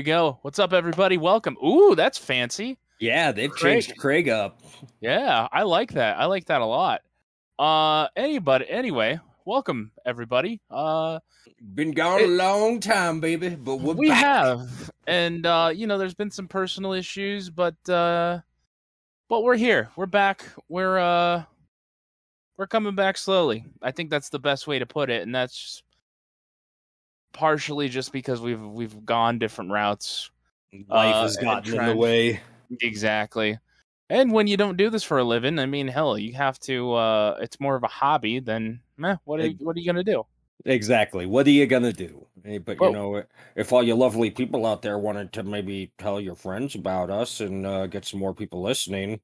we go. What's up, everybody? Welcome. Ooh, that's fancy. Yeah, they've Craig. changed Craig up. Yeah, I like that. I like that a lot. Uh, anybody. Anyway, welcome everybody. Uh, Been gone a long time, baby, but we're we back. have, and uh, you know, there's been some personal issues, but uh, but we're here. We're back. We're uh, we're coming back slowly. I think that's the best way to put it, and that's partially just because we've we've gone different routes. Life uh, has gotten in the way. Exactly. And when you don't do this for a living, I mean, hell, you have to. uh It's more of a hobby than, meh, what are you, what are you gonna do? Exactly. What are you gonna do? But you know, if all you lovely people out there wanted to maybe tell your friends about us and uh, get some more people listening,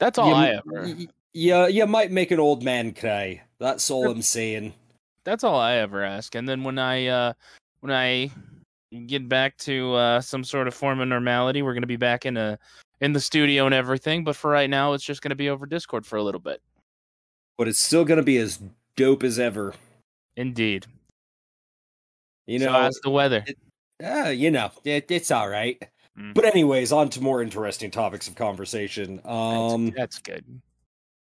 That's all you, I ever. Yeah, you might make an old man cry. That's all I'm saying. That's all I ever ask. And then when I uh when I get back to uh some sort of form of normality, we're gonna be back in a in the studio and everything. But for right now, it's just gonna be over Discord for a little bit. But it's still gonna be as dope as ever. Indeed. You so know, how's the weather? Uh, you know, it, it's all right. Mm. But anyways, on to more interesting topics of conversation. That's- Um, that's good.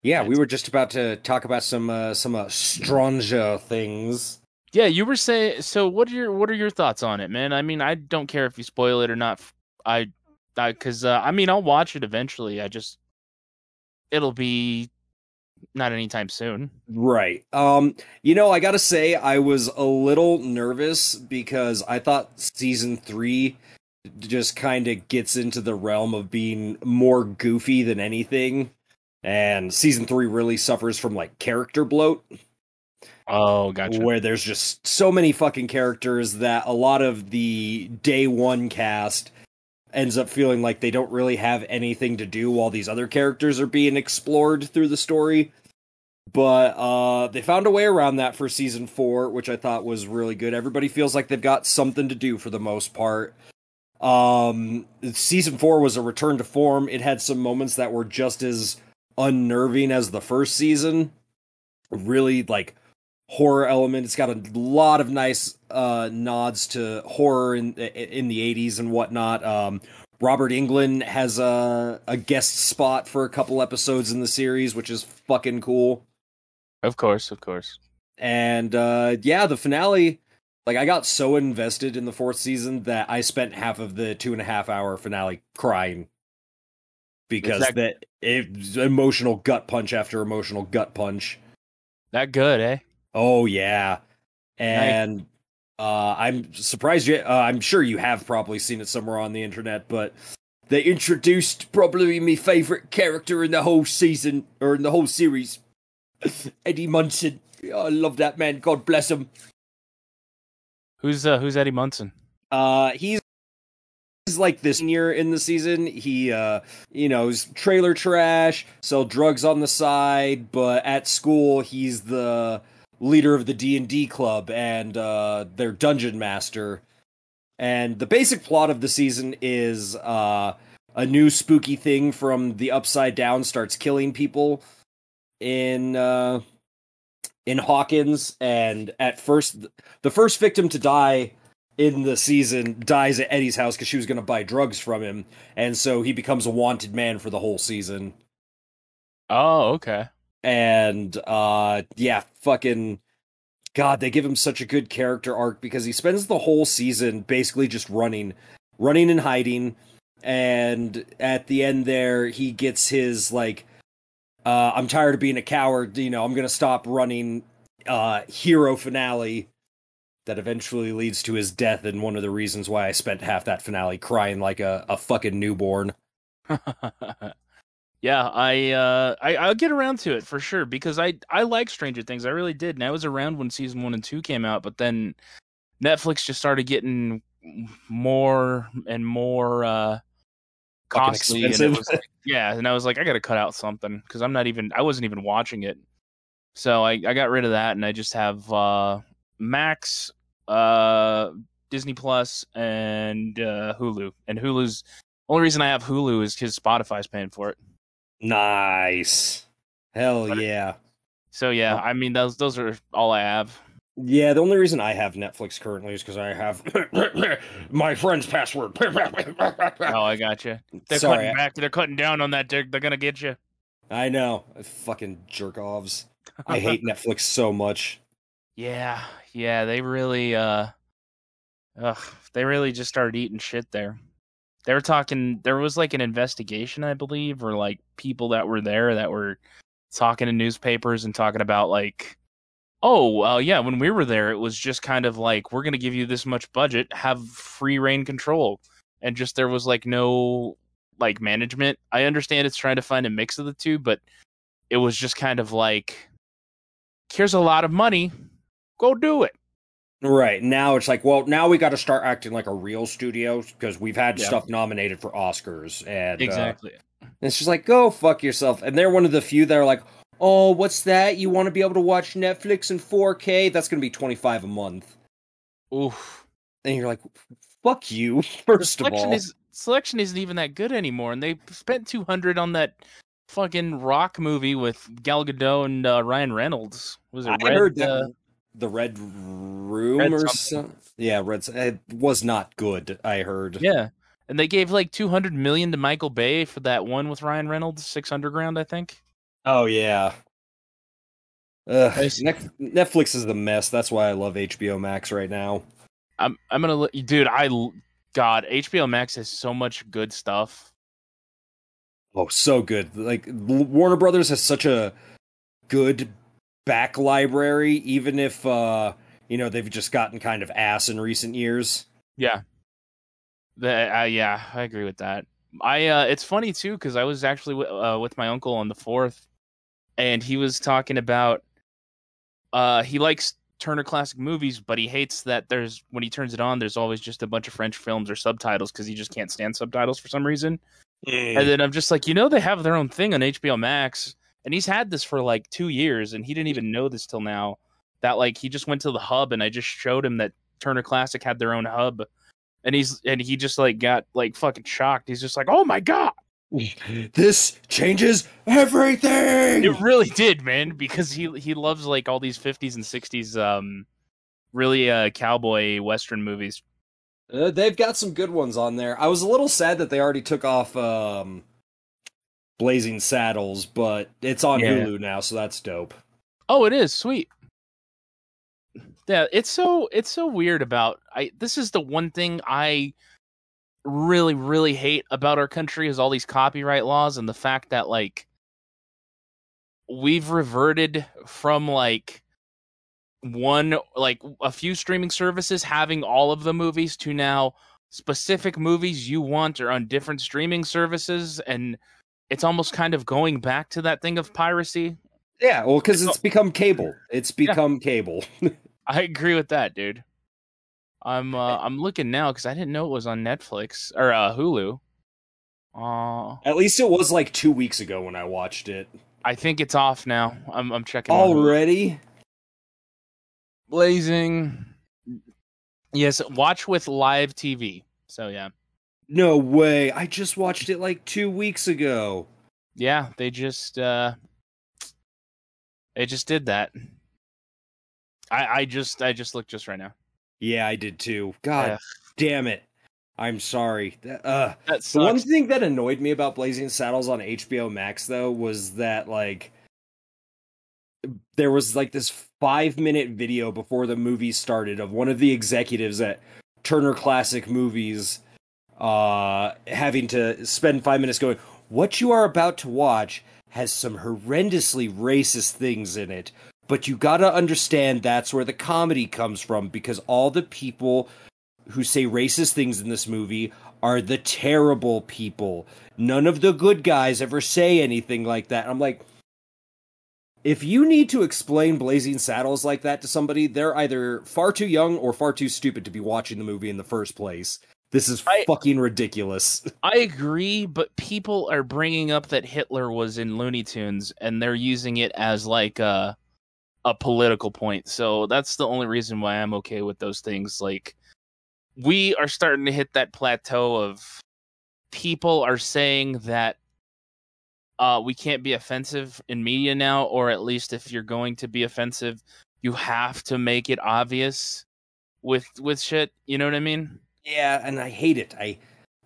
Yeah, we were just about to talk about some uh, some uh, stranger things. Yeah, you were saying. So, what are your what are your thoughts on it, man? I mean, I don't care if you spoil it or not. I, I, because uh, I mean, I'll watch it eventually. I just, it'll be not anytime soon. Right. Um, you know, I gotta say, I was a little nervous because I thought season three just kind of gets into the realm of being more goofy than anything. And season three really suffers from like character bloat. Oh, gotcha. where there's just so many fucking characters that a lot of the day one cast ends up feeling like they don't really have anything to do while these other characters are being explored through the story. But uh they found a way around that for season 4, which I thought was really good. Everybody feels like they've got something to do for the most part. Um season 4 was a return to form. It had some moments that were just as unnerving as the first season. Really like horror element. It's got a lot of nice uh, nods to horror in in the '80s and whatnot. Um, Robert Englund has a a guest spot for a couple episodes in the series, which is fucking cool. Of course, of course. And uh, yeah, the finale. Like I got so invested in the fourth season that I spent half of the two and a half hour finale crying because that- that it emotional gut punch after emotional gut punch. That good, eh? Oh yeah, and uh, I'm surprised you. Uh, I'm sure you have probably seen it somewhere on the internet, but they introduced probably my favorite character in the whole season or in the whole series, Eddie Munson. I love that man. God bless him. Who's uh, who's Eddie Munson? Uh, he's like this year in the season. He uh, you know, is trailer trash, sell drugs on the side, but at school he's the leader of the D&D club and uh their dungeon master. And the basic plot of the season is uh a new spooky thing from the upside down starts killing people in uh in Hawkins and at first the first victim to die in the season dies at Eddie's house because she was going to buy drugs from him, and so he becomes a wanted man for the whole season. Oh, okay. And uh, yeah, fucking God, they give him such a good character arc because he spends the whole season basically just running, running and hiding, and at the end there he gets his like, uh, I'm tired of being a coward. You know, I'm gonna stop running. Uh, hero finale that eventually leads to his death and one of the reasons why I spent half that finale crying like a, a fucking newborn. yeah, I uh I, I'll get around to it for sure because I I like Stranger Things. I really did. And I was around when season one and two came out, but then Netflix just started getting more and more uh costly and it was like, yeah, and I was like, I gotta cut out something because I'm not even I wasn't even watching it. So I, I got rid of that and I just have uh Max, uh Disney Plus, and uh, Hulu. And Hulu's only reason I have Hulu is because Spotify's paying for it. Nice. Hell But- yeah. So yeah. I mean those those are all I have. Yeah, the only reason I have Netflix currently is because I have my friend's password. Oh, I got you. They're Sorry, cutting back. They're cutting down on that. They're, they're gonna get you. I know. Fucking jerk offs. I hate Netflix so much. Yeah, yeah. They really, uh, ugh, they really just started eating shit there. They were talking. There was like an investigation, I believe, or like people that were there that were talking to newspapers and talking about like, oh, uh, yeah, when we were there, it was just kind of like we're gonna give you this much budget, have free reign control, and just there was like no like management. I understand it's trying to find a mix of the two, but it was just kind of like, here's a lot of money, go do it. Right. Now it's like, well, now we got to start acting like a real studio because we've had Yeah. stuff nominated for Oscars. And uh, Exactly. it's just like, go fuck yourself. And they're one of the few that are like, oh, what's that? You want to be able to watch Netflix in 4K? That's going to be 25 a month. Oof. And you're like, fuck you, first of Selection all. is selection isn't even that good anymore, and they spent two hundred on that fucking rock movie with Gal Gadot and uh, Ryan Reynolds. Was it I Red? heard that uh, the Red Room Red or something. Yeah, Red. It was not good. I heard. yeah, and they gave like two hundred million to Michael Bay for that one with Ryan Reynolds, Six Underground, I think. Oh yeah. Ugh, Netflix is the mess. That's why I love HBO Max right now. I'm I'm gonna let you, dude. I God, HBO Max has so much good stuff. Oh, so good. Like Warner Brothers has such a good back library, even if uh you know they've just gotten kind of ass in recent years. Yeah. The, uh, yeah, I agree with that. I uh, it's funny too because I was actually w- uh, with my uncle on the fourth, and he was talking about uh, he likes Turner Classic Movies, but he hates that there's when he turns it on, there's always just a bunch of French films or subtitles because he just can't stand subtitles for some reason. And then I'm just like, you know, they have their own thing on HBO Max, and he's had this for like two years, and he didn't even know this till now. That like he just went to the hub, and I just showed him that Turner Classic had their own hub, and he's and he just like got like fucking shocked. He's just like, oh my god, This changes everything. it really did, man, because he he loves like all these 50s and 60s um really uh cowboy western movies. Uh, they've got some good ones on there. I was a little sad that they already took off um Blazing Saddles, but it's on Yeah. Hulu now, so that's dope. Oh, it is sweet. Yeah, it's so it's so weird about I this is the one thing I really really hate about our country is all these copyright laws and the fact that like we've reverted from like one like a few streaming services having all of the movies to now specific movies you want are on different streaming services and it's almost kind of going back to that thing of piracy Yeah, well, because it's become cable. It's become cable. I agree with that, dude. I'm uh, I'm looking now because I didn't know it was on Netflix or uh, Hulu. Uh, At least it was like two weeks ago when I watched it. I think it's off now. I'm I'm checking. Already? Blazing. Yes, watch with live TV. So yeah, No way. I just watched it like two weeks ago. yeah, they just uh, they just did that. I I just I just looked just right now. Yeah, I did too. God Yeah. damn it. I'm sorry. Uh, the one thing that annoyed me about Blazing Saddles on HBO Max though was that like there was like this five minute video before the movie started of one of the executives at Turner Classic Movies uh having to spend five minutes going, What you are about to watch has some horrendously racist things in it. But you gotta understand that's where the comedy comes from because all the people who say racist things in this movie are the terrible people. None of the good guys ever say anything like that. I'm like, if you need to explain Blazing Saddles like that to somebody, they're either far too young or far too stupid to be watching the movie in the first place. This is I- fucking ridiculous. I agree, but people are bringing up that Hitler was in Looney Tunes, and they're using it as like a a political point. So that's the only reason why I'm okay with those things. Like, we are starting to hit that plateau of people are saying that uh, we can't be offensive in media now, or at least if you're going to be offensive, you have to make it obvious with with shit. You know what I mean? Yeah, and I hate it. I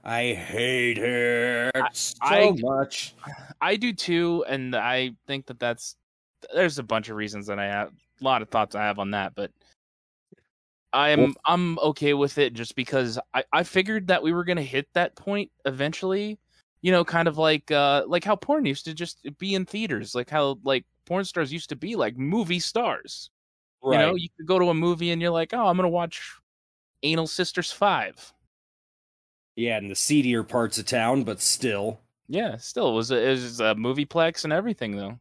I hate it so I- much. I do too, and I think that that's there's a bunch of reasons that I have a lot of thoughts I have on that, but I'm Well- I'm okay with it just because I I figured that we were gonna hit that point eventually. You know, kind of like uh like how porn used to just be in theaters, like how like porn stars used to be like movie stars. Right. You know, you could go to a movie and you're like, oh, I'm gonna watch Anal Sisters Five. yeah, in the seedier parts of town, but still. Yeah, still it was a, it was a movieplex and everything though.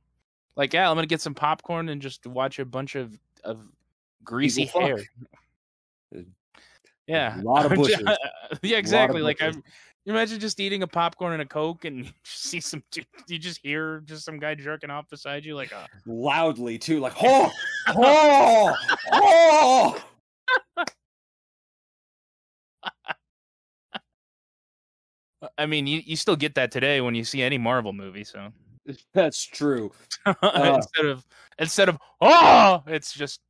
Like, yeah, I'm gonna get some popcorn and just watch a bunch of of greasy People hair. Yeah, a lot of bushes. yeah, exactly. Like, bushes. I'm. You imagine just eating a popcorn and a coke, and you see some. You just hear just some guy jerking off beside you, like, uh, Loudly too, like oh, oh, oh. I mean, you, you still get that today when you see any Marvel movie. So That's true. Uh. instead of instead of oh, it's just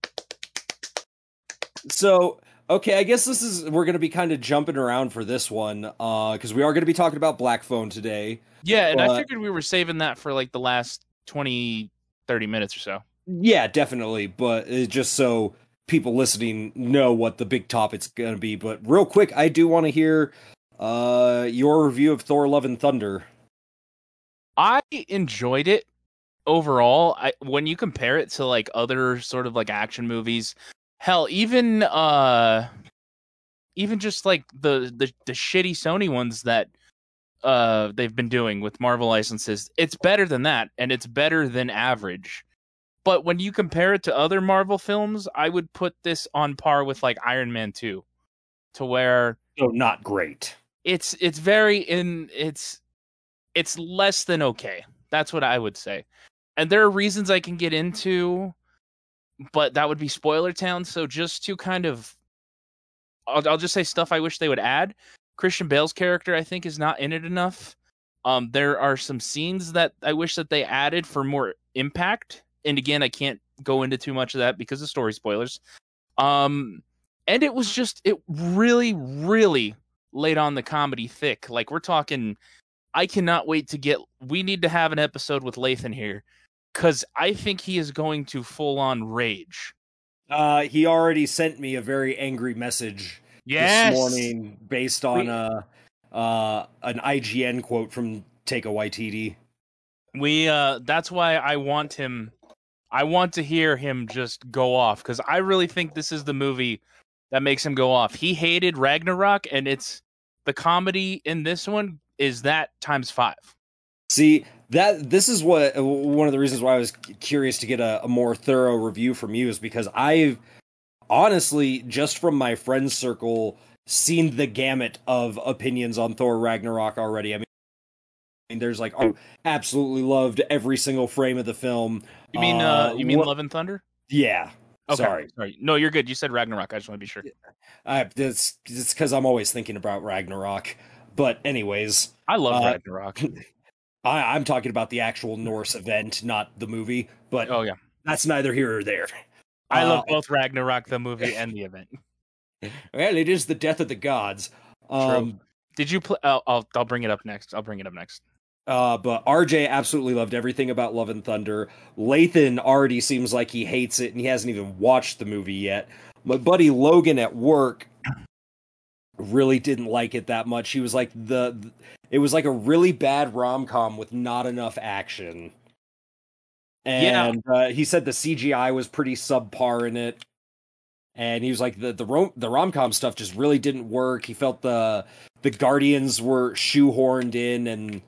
So, okay, I guess this is we're going to be kind of jumping around for this one uh cuz we are going to be talking about Black Phone today. yeah. And I figured we were saving that for like the last 20, 30 minutes or so. Yeah, definitely, but uh, just so people listening know what the big topic's going to be, but real quick, I do want to hear uh your review of Thor Love and Thunder. I enjoyed it overall. I when you compare it to like other sort of like action movies, hell, even uh even just like the the, the shitty Sony ones that uh they've been doing with Marvel licenses, it's better than that and it's better than average. But when you compare it to other Marvel films, I would put this on par with like Iron Man 2 to where So not great. It's it's very in it's it's less than okay. That's what i would say. And there are reasons i can get into but that would be spoiler town. So just to kind of I'll, I'll just say stuff i wish they would add. Christian bale's character i think is not in it enough. Um there are some scenes that i wish that they added for more impact. And again i can't go into too much of that because of story spoilers. Um and it was just it really really laid on the comedy thick. Like we're talking I cannot wait to get we need to have an episode with Lathan here cuz I think he is going to full on rage. Uh he already sent me a very angry message Yes. this morning based on We- uh uh an IGN quote from Taika Waititi. We uh that's why I want him I want to hear him just go off cuz I really think this is the movie that makes him go off. He hated Ragnarok and it's the comedy in this one is that times 5. See that this is what uh, one of the reasons why I was curious to get a, a more thorough review from you is because I've honestly just from my friends circle seen the gamut of opinions on Thor Ragnarok already. I mean, there's like oh, absolutely loved every single frame of the film. You mean uh, Uh, you mean what- Love and Thunder? Yeah, Okay. sorry. Sorry. No, you're good. You said Ragnarok. I just want to be sure. I it's it's because I'm always thinking about Ragnarok. But anyways, I love Uh, Ragnarok. I, I'm talking about the actual Norse event, not the movie. But Oh yeah, that's neither here or there. I love Uh, both Ragnarok the movie and the event. Well, it is the death of the gods. Um, Did you play? I'll, I'll I'll bring it up next. I'll bring it up next. Uh, but RJ absolutely loved everything about Love and Thunder. Lathan already seems like he hates it, and he hasn't even watched the movie yet. My buddy Logan at work really didn't like it that much. He was like the, it was like a really bad rom com with not enough action. Yeah. And uh, he said the CGI was pretty subpar in it. And he was like the the rom the rom com stuff just really didn't work. He felt the the Guardians were shoehorned in, and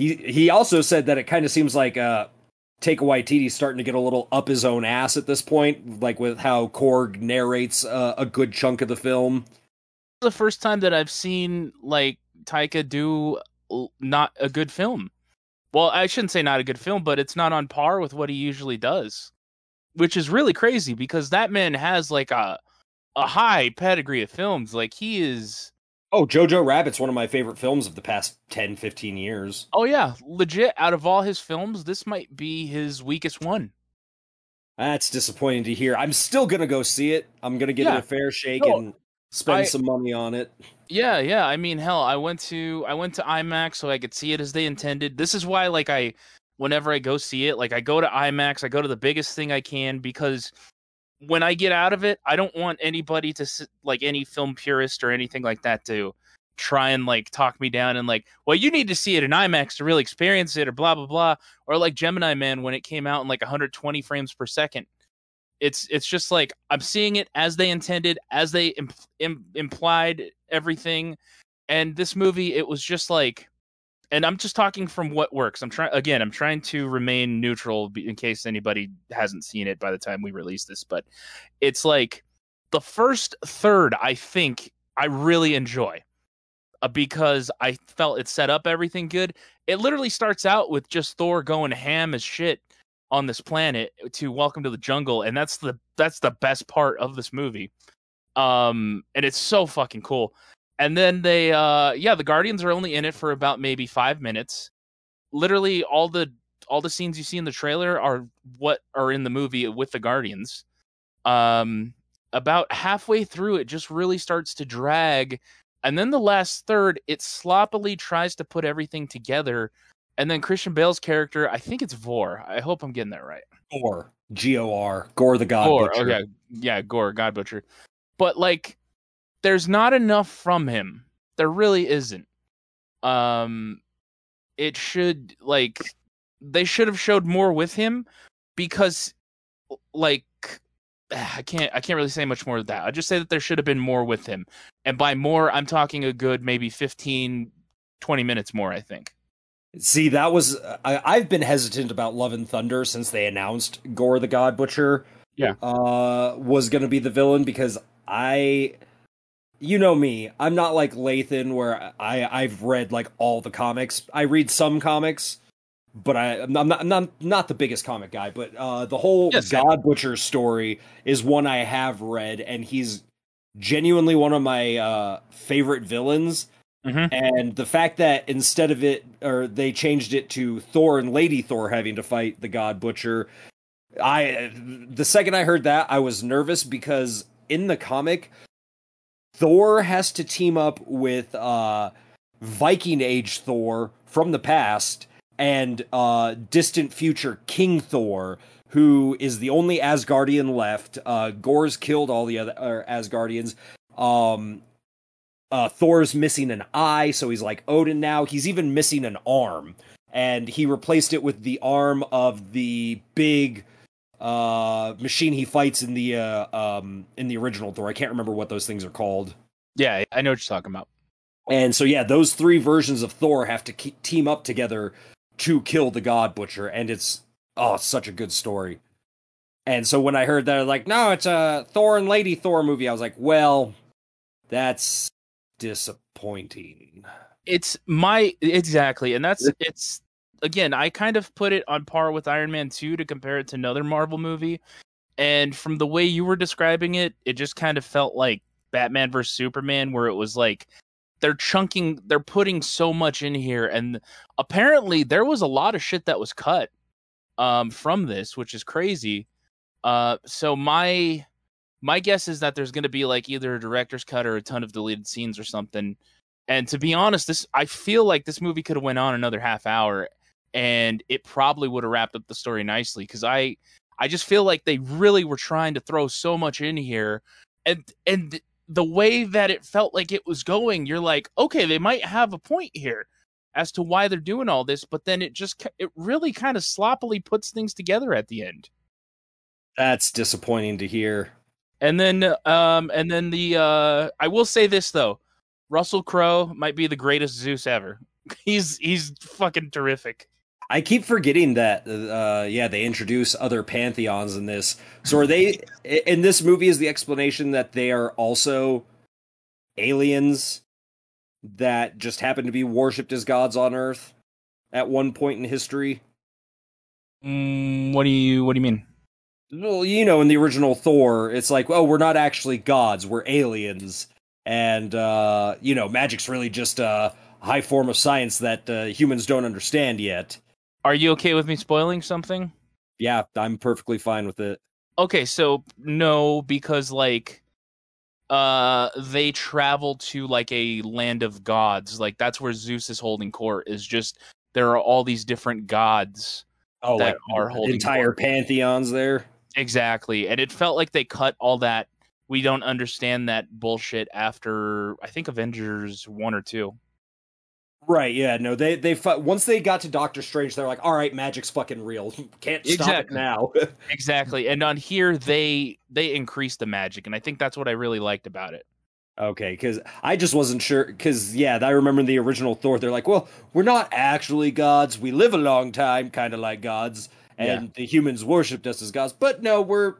he he also said that it kind of seems like uh Taika Waititi's starting to get a little up his own ass at this point, like with how Korg narrates uh, a good chunk of the film. The first time that I've seen like Taika do not a good film. Well, I shouldn't say not a good film, but it's not on par with what he usually does, which is really crazy because that man has like a a high pedigree of films. Like he is. Oh, Jojo Rabbit's one of my favorite films of the past 10, 15 years. Oh yeah, legit. Out of all his films, this might be his weakest one. That's disappointing to hear. I'm still gonna go see it. I'm gonna give Yeah. it a fair shake No, and spend I- some money on it. Yeah, yeah. I mean, hell, I went to I went to IMAX so I could see it as they intended. This is why, like, I whenever I go see it, like, I go to IMAX. I go to the biggest thing I can because when I get out of it, I don't want anybody to like any film purist or anything like that to try and like talk me down and like, well, you need to see it in IMAX to really experience it or blah blah blah. Or like Gemini Man when it came out in like 120 frames per second. It's it's just like I'm seeing it as they intended, as they imp- Im- implied everything. And this movie, it was just like, and I'm just talking from what works. I'm trying again. I'm trying to remain neutral in case anybody hasn't seen it by the time we release this. But it's like the first third. I think I really enjoy uh, because I felt it set up everything good. It literally starts out with just Thor going ham as shit on this planet to welcome to the jungle and that's the that's the best part of this movie um and it's so fucking cool and then they uh yeah the guardians are only in it for about maybe five minutes. Literally all the all the scenes you see in the trailer are what are in the movie with the guardians. Um about halfway through it just really starts to drag and then the last third it sloppily tries to put everything together. And then christian bale's character i think it's vor. I hope i'm getting that right. Gore, G O R, Gore the God Gore, Butcher. okay, yeah, Gore, God Butcher. But like, there's not enough from him. There really isn't. Um, it should like they should have showed more with him because, like, I can't I can't really say much more than that. I just say that there should have been more with him, and by more, I'm talking a good maybe 15, 20 minutes more. I think. See, that was I, I've been hesitant about Love and Thunder since they announced Gore the God Butcher. Yeah. uh, was going to be the villain because I, you know me, I'm not like Lathan where I I've read like all the comics. I read some comics, but I I'm not I'm not not the biggest comic guy. But uh, the whole Yes. God Butcher story is one I have read, and he's genuinely one of my uh, favorite villains. Mhm. And the fact that instead of it, or they changed it to Thor and Lady Thor having to fight the God Butcher, I the second I heard that, I was nervous because in the comic, Thor has to team up with uh, Viking Age Thor from the past and uh, distant future King Thor, who is the only Asgardian left. Uh, Gore's killed all the other uh, Asgardians. Um, uh, Thor's missing an eye, so he's like Odin now. He's even missing an arm, and he replaced it with the arm of the big uh machine he fights in the uh um in the original Thor. I can't remember what those things are called. Yeah, I know what you're talking about. And so yeah, those three versions of Thor have to ke- team up together to kill the God Butcher, and it's oh, it's such a good story. And so when I heard that, like, no, it's a Thor and Lady Thor movie, I was like, well, that's disappointing. it's my exactly and that's it's again i kind of put it on par with iron man 2 to compare it to another marvel movie and from the way you were describing it it just kind of felt like batman versus superman where it was like they're chunking they're putting so much in here and apparently there was a lot of shit that was cut um from this which is crazy. Uh so my my guess is that there's going to be like either a director's cut or a ton of deleted scenes or something. And to be honest, this I feel like this movie could have went on another half hour and it probably would have wrapped up the story nicely cuz I I just feel like they really were trying to throw so much in here and and the way that it felt like it was going, you're like, okay, they might have a point here as to why they're doing all this, but then it just it really kind of sloppily puts things together at the end. That's disappointing to hear. And then um and then the uh I will say this though. Russell Crowe might be the greatest Zeus ever. He's he's fucking terrific. I keep forgetting that. Uh, yeah, they introduce other pantheons in this. So are they in this movie? Is the explanation that they are also aliens that just happen to be worshipped as gods on Earth at one point in history? Mm, what do you what do you mean? well, you know, in the original Thor, it's like, oh, we're not actually gods, we're aliens, and uh, you know, magic's really just a high form of science that uh, humans don't understand yet. Are you okay with me spoiling something? Yeah, I'm perfectly fine with it. Okay, so no, because like uh they travel to like a land of gods. Like that's where Zeus is holding court, is just there are all these different gods. Oh, That like are holding entire court. pantheons there. Exactly. And it felt like they cut all that we don't understand that bullshit after I think Avengers 1 or 2. Right? Yeah. No, they they fu- once they got to Doctor Strange, they're like, all right, magic's fucking real. Can't stop Exactly. it now. Exactly. And on here they they increased the magic and I think that's what I really liked about it. Okay, because I just wasn't sure. Because yeah, I remember in the original Thor, they're like, "Well, we're not actually gods. We live a long time, kind of like gods, and the humans worshipped us as gods." But no, we're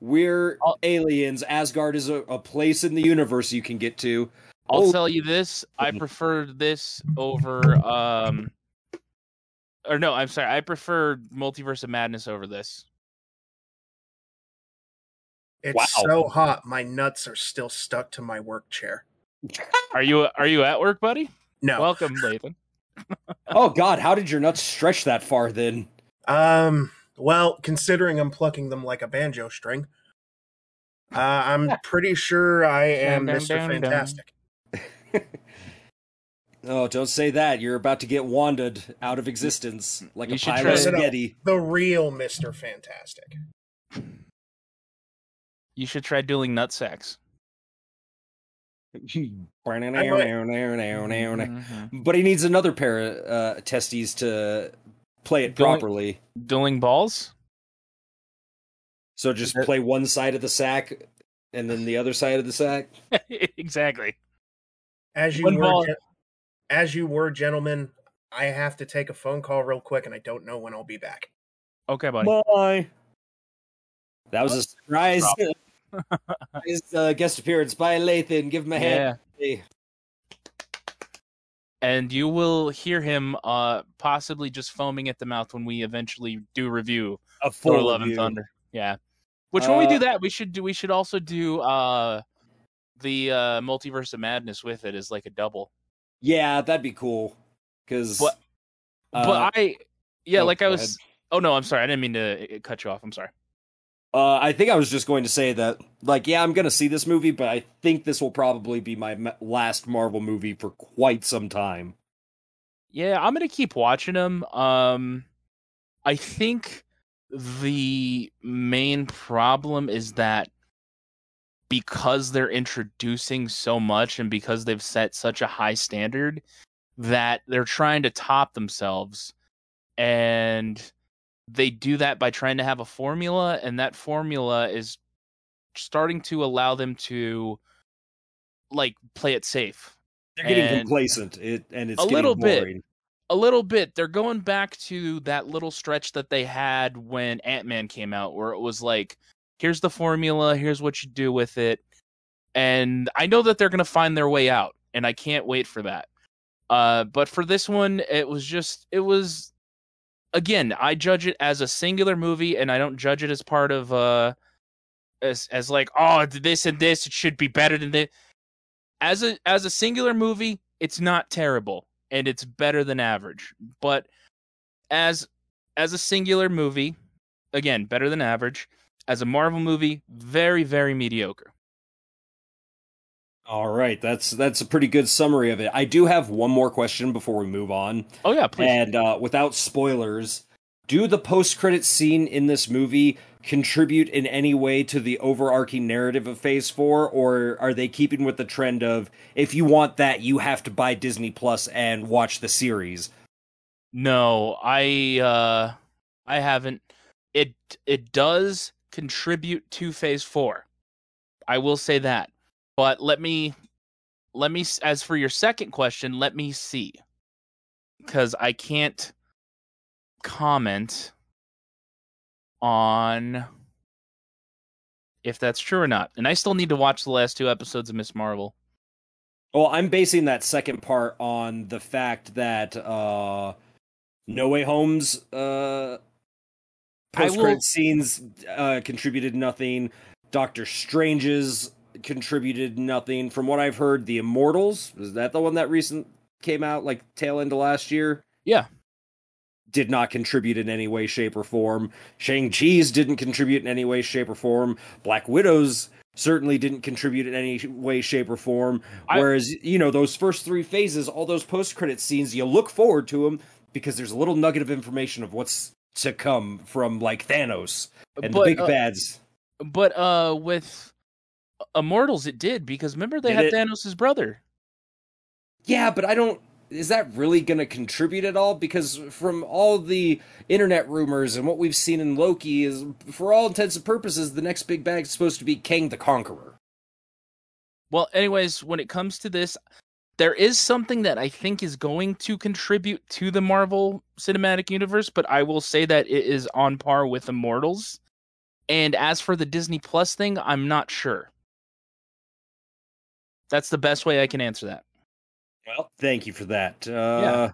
we're aliens. Asgard is a, a place in the universe you can get to. I'll Oh. tell you this, I Mhm. prefer this over um or no, I'm sorry, I prefer Multiverse of Madness over this. It's Wow. so hot, my nuts are still stuck to my work chair. Are you are you at work, buddy? No. Welcome, Lathan. Oh God, how did your nuts stretch that far? Then Um. Well, considering I'm plucking them like a banjo string, uh, I'm pretty sure I am Dun, dun, Mr. dun, dun. Fantastic. oh, don't say that. You're about to get wandered out of existence like You a should pile try- of spaghetti. The real Mr. Fantastic. You should try dueling nut sacks. Mhm. But he needs another pair of uh, testes to play it Dueling- properly. Dueling balls? So just play one side of the sack and then the other side of the sack. exactly. As you One were, ball- as you were, gentlemen. I have to take a phone call real quick, and I don't know when I'll be back. Okay, buddy. Bye. That was a surprise. His uh, guest appearance by Lathan. Give him a hand. Yeah. And you will hear him uh possibly just foaming at the mouth when we eventually do review A Thor full Love and review. Thunder. Yeah. Which when we Uh, do that, we should do we should also do uh the uh multiverse of madness with it as like a double. Yeah, that'd be cool. Because But- but I yeah, oh, like I was ahead. Oh no, I'm sorry. I didn't mean to uh, cut you off. I'm sorry. Uh, I think I was just going to say that, like, yeah, I'm going to see this movie, but I think this will probably be my last Marvel movie for quite some time. Yeah, I'm gonna keep watching them. Um, I think the main problem is that because they're introducing so much and because they've set such a high standard, that they're trying to top themselves, and they do that by trying to have a formula, and that formula is starting to allow them to like play it safe They're getting And- complacent, it, and it's A little bit. a little bit. They're going back to that little stretch that they had when Ant Man came out, where it was like, here's the formula, here's what you do with it. And I know that they're going to find their way out, and I can't wait for that. Uh, but for this one, it was just, it was, again, I judge it as a singular movie, and I don't judge it as part of, uh, as, as like, oh, this and this, it should be better than this. As a, as a singular movie, it's not terrible and it's better than average. But as as a singular movie, again, better than average. As a Marvel movie, very very mediocre. All right, that's that's a pretty good summary of it. I do have one more question before we move on, Oh yeah, please. and uh, without spoilers, do the post-credit scene in this movie contribute in any way to the overarching narrative of Phase Four, or are they keeping with the trend of if you want that, you have to buy Disney Plus and watch the series? no, I uh I haven't it it does contribute to phase 4. I will say that. But let me let me as for your second question, let me see. Cuz I can't comment on if that's true or not. And I still need to watch the last two episodes of Ms. Marvel. Well, I'm basing that second part on the fact that uh No Way Home's uh post credit scenes uh, contributed nothing. Doctor Strange's contributed nothing. From what I've heard, the Immortals is that the one that recent came out like tail end of last year? Yeah. Did not contribute in any way, shape, or form. Shang Chi's didn't contribute in any way, shape, or form. Black Widow's certainly didn't contribute in any way, shape, or form. I- Whereas you know those first three phases, all those post credit scenes, you look forward to them because there's a little nugget of information of what's to come from like Thanos and but, the big uh, bads. but uh, with Immortals, it did because remember they Did had it? Thanos' brother. Yeah, but I don't. Is that really going to contribute at all? Because from all the internet rumors and what we've seen in Loki, is for all intents and purposes, the next big bag is supposed to be Kang the Conqueror. Well, anyways, when it comes to this, there is something that I think is going to contribute to the Marvel Cinematic Universe, but I will say that it is on par with Immortals. And as for the Disney Plus thing, I'm not sure. That's the best way I can answer that. Well, thank you for that. Uh,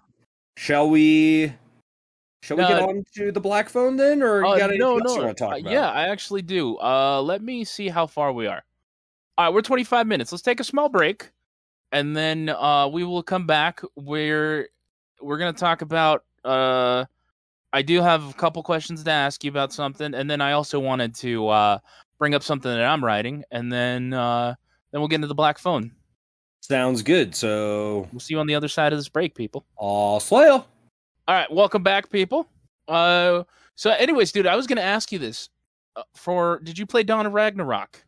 Shall we? Shall we get Uh, on to the black phone then, or you Uh, got anything no, else no. you want to talk uh, about? yeah, I actually do. Uh, let me see how far we are. All right, we're 25 minutes. Let's take a small break, and then uh, we will come back. Where we're gonna talk about. Uh, I do have a couple questions to ask you about something, and then I also wanted to uh, bring up something that I'm writing, and then uh, then we'll get into the black phone. Sounds good. So, We'll see you on the other side of this break, people. all slail. All right, welcome back, people. Uh, so, anyways, dude, I was gonna ask you this. Uh, for did you play Dawn of Ragnarok?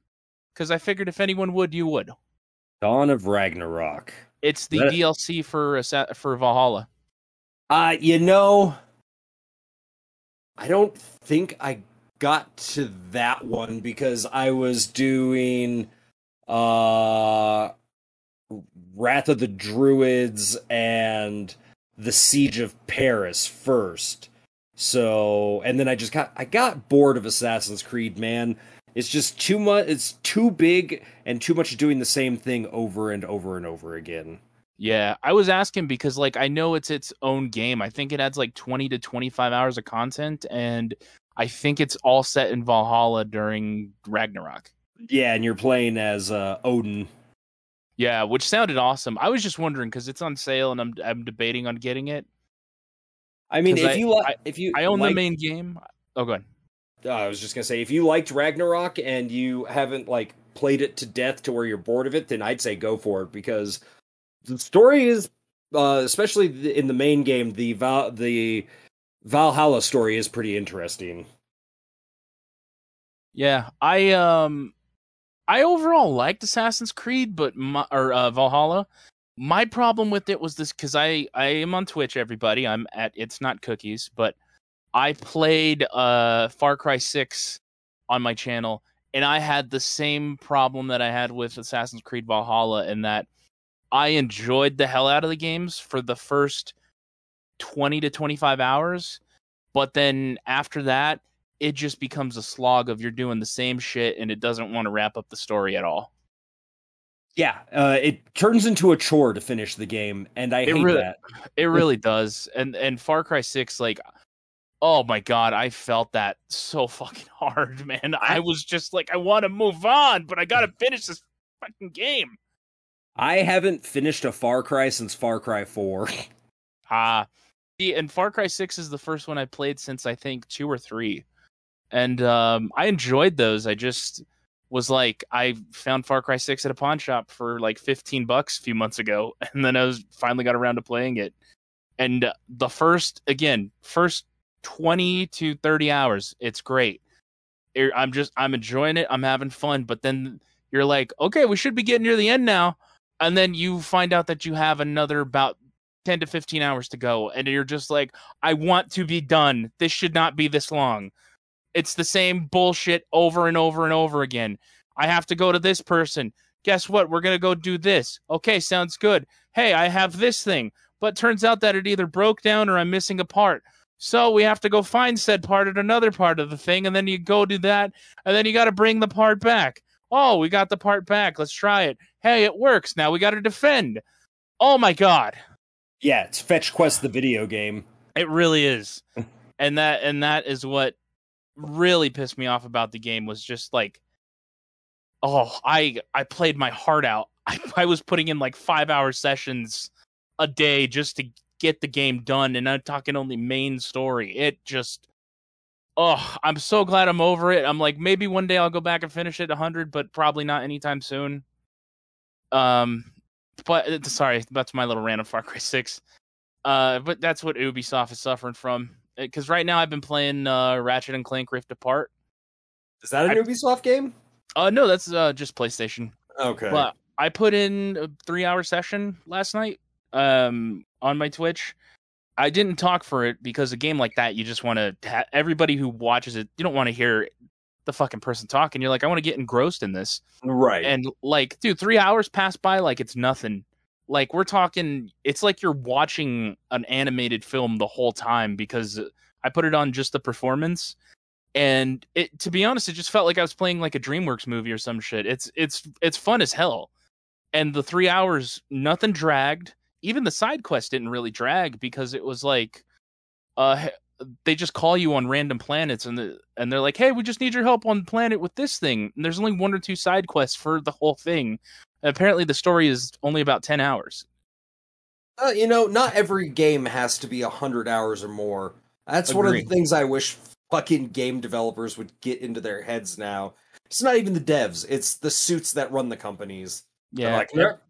Because I figured if anyone would, you would. Dawn of Ragnarok. It's the That- DLC for for Valhalla. Uh, you know, I don't think I got to that one because I was doing uh Wrath of the Druids and the Siege of Paris first. So, and then I just got I got bored of Assassin's Creed, man. It's just too much it's too big and too much doing the same thing over and over and over again. Yeah, I was asking because like I know it's its own game. I think it adds like 20 to 25 hours of content and I think it's all set in Valhalla during Ragnarok. Yeah, and you're playing as uh Odin. Yeah, which sounded awesome. I was just wondering cuz it's on sale and I'm I'm debating on getting it. I mean, if I- you I- like, if you I own liked- the main game. Oh, go ahead. Uh, I was just gonna say, if you liked Ragnarok and you haven't like played it to death to where you're bored of it, then I'd say go for it because the story is, uh, especially in the main game, the Val- the Valhalla story is pretty interesting. Yeah, I um I overall liked Assassin's Creed, but my, or uh, Valhalla. My problem with it was this because I I am on Twitch. Everybody, I'm at it's not cookies, but I played uh Far Cry Six on my channel, and I had the same problem that I had with Assassin's Creed Valhalla, in that I enjoyed the hell out of the games for the first twenty to twenty five hours, but then after that it just becomes a slog of you're doing the same shit and it doesn't want to wrap up the story at all. Yeah, uh, it turns into a chore to finish the game, and I It hate really- that. It really does. And and Far Cry 6 like oh my god, I felt that so fucking hard, man. I was just like I want to move on, but I got to finish this fucking game. I haven't finished a Far Cry since Far Cry Four. Ah. see, and Far Cry 6 is the first one I played since I think 2 or 3. And um I enjoyed those. I just was like I found Far Cry 6 at a pawn shop for like 15 bucks a few months ago and then I was finally got around to playing it. And uh, the first again, first 20 to 30 hours, it's great. I'm just I'm enjoying it. I'm having fun, but then you're like, "Okay, we should be getting near the end now." And then you find out that you have another about 10 to 15 hours to go and you're just like, "I want to be done. This should not be this long." It's the same bullshit over and over and over again. I have to go to this person. Guess what? We're going to go do this. Okay, sounds good. Hey, I have this thing. But turns out that it either broke down or I'm missing a part. So we have to go find said part at another part of the thing, and then you go do that, and then you got to bring the part back. Oh, we got the part back. Let's try it. Hey, it works. Now we got to defend. Oh my god, yeah, it's Fetch Quest the video game. it really is. and that and that is what really pissed me off about the game was just like, oh, I I played my heart out. I, I was putting in like five hour sessions a day just to get the game done, and I'm talking only main story. It just, oh, I'm so glad I'm over it. I'm like, maybe one day I'll go back and finish it 100, but probably not anytime soon. Um, but uh, sorry, that's my little rant Far Cry Six. Uh, but that's what Ubisoft is suffering from. Because right now I've been playing uh, Ratchet and Clank Rift Apart. Is that an I- Ubisoft game? Uh, no, that's uh, just PlayStation. Okay. But I put in a three hour session last night um, on my Twitch. I didn't talk for it because a game like that, you just want to. Ha- everybody who watches it, you don't want to hear the fucking person talking. You're like, I want to get engrossed in this. right. And like, dude, three hours pass by like it's nothing. Like we're talking, it's like you're watching an animated film the whole time because I put it on just the performance, and it to be honest, it just felt like I was playing like a DreamWorks movie or some shit. It's it's it's fun as hell, and the three hours, nothing dragged. Even the side quest didn't really drag because it was like, uh, they just call you on random planets and the, and they're like, "Hey, we just need your help on planet with this thing." And there's only one or two side quests for the whole thing. And apparently, the story is only about ten hours. Uh, you know, not every game has to be a hundred hours or more. That's one of the things I wish fucking game developers would get into their heads now. It's not even the devs; it's the suits that run the companies. They're Yeah, like, "Yep,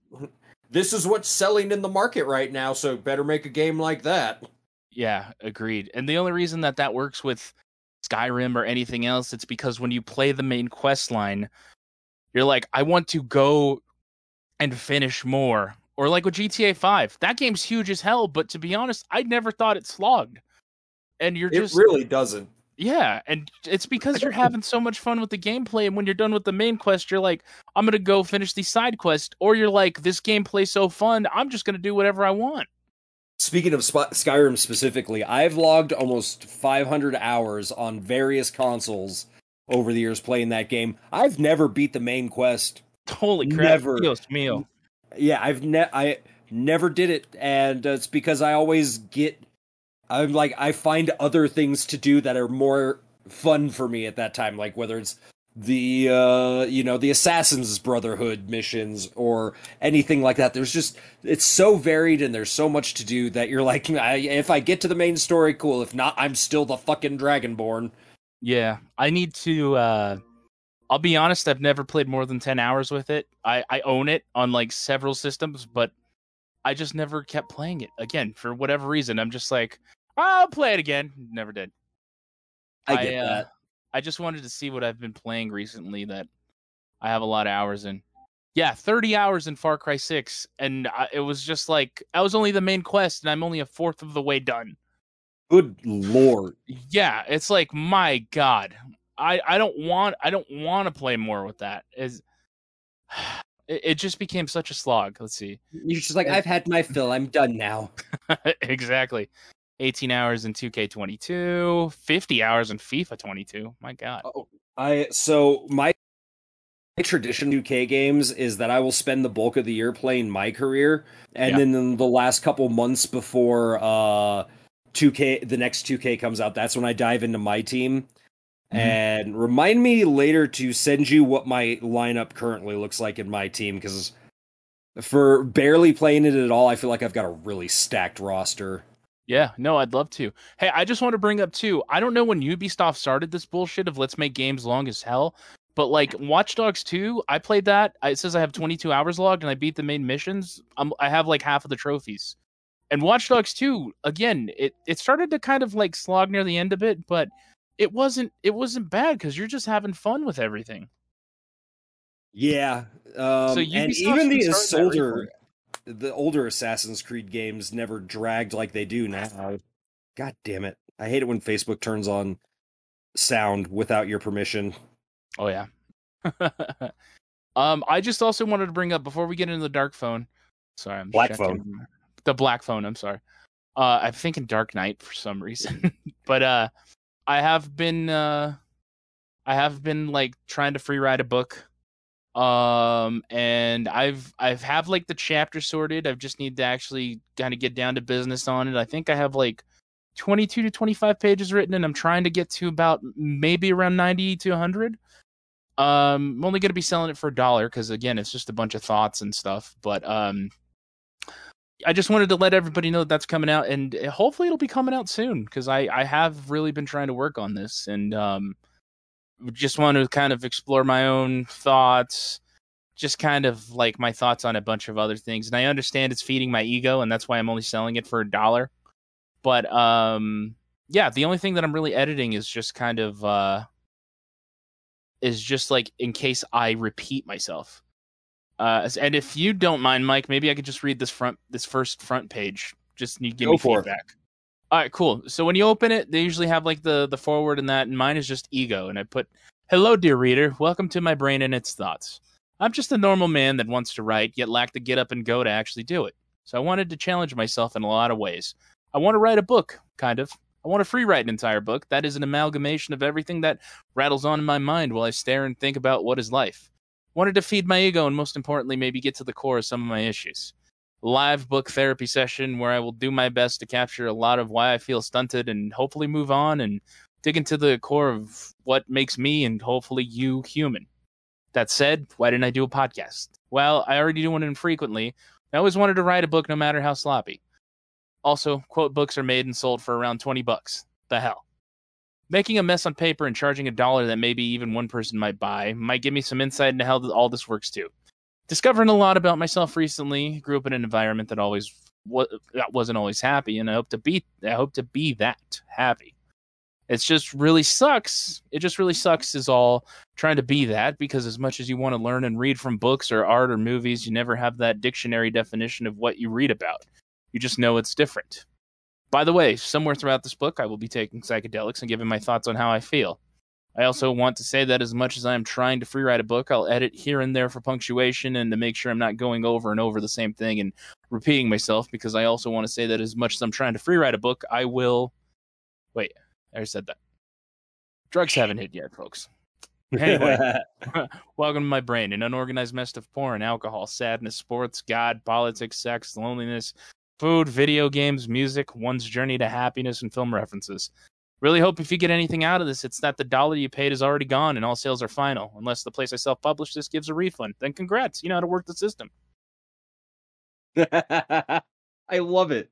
this is what's selling in the market right now, so better make a game like that. yeah, agreed. And the only reason that that works with Skyrim or anything else, it's because when you play the main quest line, you're like, I want to go and finish more. Or like with GTA 5, that game's huge as hell, but to be honest, I never thought it slogged. And you're It just really doesn't. Yeah, and it's because you're having so much fun with the gameplay, and when you're done with the main quest, you're like, I'm gonna go finish the side quest, or you're like, this gameplay's so fun, I'm just gonna do whatever I want. Speaking of Sp- Skyrim specifically, I've logged almost 500 hours on various consoles over the years playing that game. I've never beat the main quest. Holy crap! Never. Dios mío. Yeah, I've ne- I never did it, and uh, it's because I always get. I'm like I find other things to do that are more fun for me at that time, like whether it's the uh you know the Assassin's Brotherhood missions or anything like that. There's just it's so varied and there's so much to do that you're like, I, if I get to the main story, cool. If not, I'm still the fucking Dragonborn. Yeah, I need to. uh I'll be honest, I've never played more than ten hours with it. I I own it on like several systems, but I just never kept playing it again for whatever reason. I'm just like, I'll play it again. Never did. I get uh, that. I just wanted to see what I've been playing recently that I have a lot of hours in. Yeah, 30 hours in Far Cry 6 and I, it was just like I was only the main quest and I'm only a fourth of the way done. Good lord. Yeah, it's like my god. I I don't want I don't want to play more with that. Is it, it just became such a slog. Let's see. You're just like, I've had my fill. I'm done now. exactly. 18 hours in 2K22, 50 hours in FIFA 22. My god. I so my my tradition 2K games is that I will spend the bulk of the year playing my career, and Yeah. then in the last couple months before uh 2K the next 2K comes out, that's when I dive into my team. Mhm. And remind me later to send you what my lineup currently looks like in my team because for barely playing it at all, I feel like I've got a really stacked roster. Yeah, no, I'd love to. Hey, I just want to bring up too. I don't know when Ubisoft started this bullshit of let's make games long as hell, but like Watch Dogs 2, I played that. It says I have 22 hours logged and I beat the main missions. I'm, I have like half of the trophies. And Watch Dogs 2, again, it it started to kind of like slog near the end of it, but it wasn't it wasn't bad because you're just having fun with everything. Yeah, um, and Ubisoft even the should the older Assassin's Creed games never dragged like they do now. God damn it! I hate it when Facebook turns on sound without your permission. Oh yeah. um, I just also wanted to bring up before we get into the dark phone. Sorry, I'm Black checking- The black phone. I'm sorry. Uh, I'm thinking Dark Knight for some reason, but uh, I have been uh, I have been like trying to free ride a book. Um, and I've I've have like the chapter sorted. I just need to actually kind of get down to business on it. I think I have like 22 to 25 pages written, and I'm trying to get to about maybe around 90 to 100. Um, I'm only going to be selling it for a dollar because again, it's just a bunch of thoughts and stuff. But um, I just wanted to let everybody know that that's coming out, and hopefully it'll be coming out soon because I I have really been trying to work on this, and um, just want to kind of explore my own thoughts, just kind of like my thoughts on a bunch of other things. And I understand it's feeding my ego, and that's why I'm only selling it for a dollar. But um, yeah, the only thing that I'm really editing is just kind of uh, is just like in case I repeat myself. Uh, and if you don't mind, Mike, maybe I could just read this front, this first front page. Just need give Go me for it. All right, cool. So when you open it, they usually have like the the forward and that, and mine is just ego. And I put, "Hello, dear reader. Welcome to my brain and its thoughts. I'm just a normal man that wants to write, yet lack the get up and go to actually do it. So I wanted to challenge myself in a lot of ways. I want to write a book, kind of. I want to free write an entire book. That is an amalgamation of everything that rattles on in my mind while I stare and think about what is life. Wanted to feed my ego and most importantly, maybe get to the core of some of my issues. Live book therapy session where I will do my best to capture a lot of why I feel stunted and hopefully move on and dig into the core of what makes me and hopefully you human. That said, why didn't I do a podcast? Well, I already do one infrequently. I always wanted to write a book no matter how sloppy. Also, quote books are made and sold for around 20 bucks. The hell. Making a mess on paper and charging a dollar that maybe even one person might buy might give me some insight into how all this works too. Discovering a lot about myself recently, grew up in an environment that always wa- that wasn't always happy, and I hope to be I hope to be that happy. It's just really sucks. It just really sucks is all trying to be that because as much as you want to learn and read from books or art or movies, you never have that dictionary definition of what you read about. You just know it's different. By the way, somewhere throughout this book, I will be taking psychedelics and giving my thoughts on how I feel. I also want to say that as much as I am trying to free write a book, I'll edit here and there for punctuation and to make sure I'm not going over and over the same thing and repeating myself because I also want to say that as much as I'm trying to free write a book, I will. Wait, I said that. Drugs haven't hit yet, folks. Anyway, welcome to my brain an unorganized mess of porn, alcohol, sadness, sports, God, politics, sex, loneliness, food, video games, music, one's journey to happiness, and film references. Really hope if you get anything out of this, it's that the dollar you paid is already gone and all sales are final, unless the place I self published this gives a refund. Then congrats, you know how to work the system. I love it.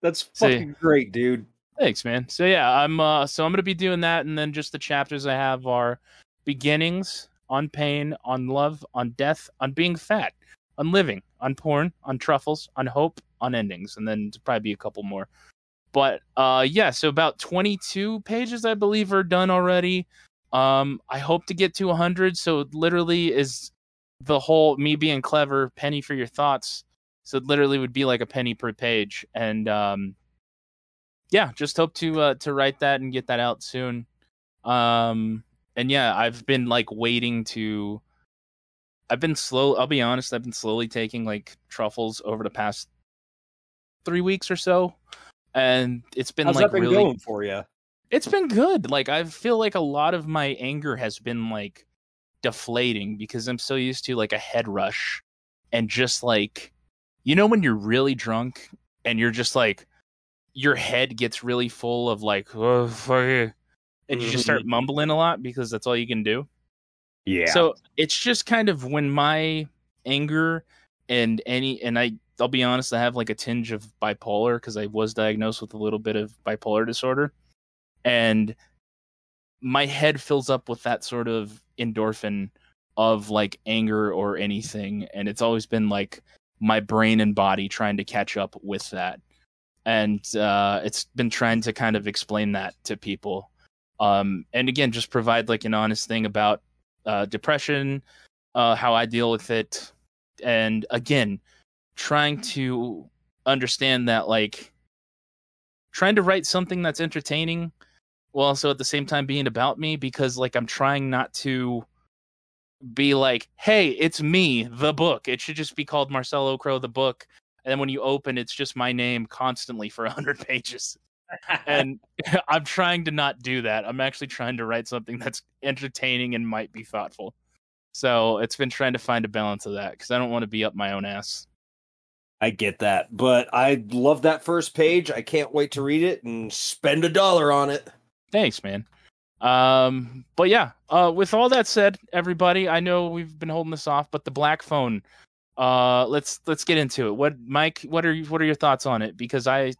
That's See. fucking great, dude. Thanks, man. So yeah, I'm uh so I'm gonna be doing that, and then just the chapters I have are beginnings, on pain, on love, on death, on being fat, on living, on porn, on truffles, on hope, on endings, and then probably be a couple more. But uh yeah, so about 22 pages I believe are done already. Um I hope to get to 100, so it literally is the whole me being clever, penny for your thoughts. So it literally would be like a penny per page and um yeah, just hope to uh, to write that and get that out soon. Um, and yeah, I've been like waiting to. I've been slow. I'll be honest. I've been slowly taking like truffles over the past three weeks or so, and it's been How's like been really. going for you? It's been good. Like I feel like a lot of my anger has been like deflating because I'm so used to like a head rush and just like you know when you're really drunk and you're just like your head gets really full of like oh, fuck it," and you just start mm-hmm. mumbling a lot because that's all you can do. Yeah. So it's just kind of when my anger and any and I I'll be honest, I have like a tinge of bipolar because I was diagnosed with a little bit of bipolar disorder. And my head fills up with that sort of endorphin of like anger or anything. And it's always been like my brain and body trying to catch up with that. And uh, it's been trying to kind of explain that to people. Um, and again, just provide like an honest thing about uh, depression, uh, how I deal with it, and again, trying to understand that like trying to write something that's entertaining while also at the same time being about me because like I'm trying not to be like, hey, it's me, the book. It should just be called Marcelo Crow the book. And then when you open, it's just my name constantly for 100 pages and I'm trying to not do that. I'm actually trying to write something that's entertaining and might be thoughtful. So it's been trying to find a balance of that because I don't want to be up my own ass. I get that, but I love that first page. I can't wait to read it and spend a dollar on it. Thanks, man. Um, but yeah, uh, with all that said, everybody, I know we've been holding this off, but the black phone, uh, let's let's get into it. What, Mike? What are you, what are your thoughts on it? Because I,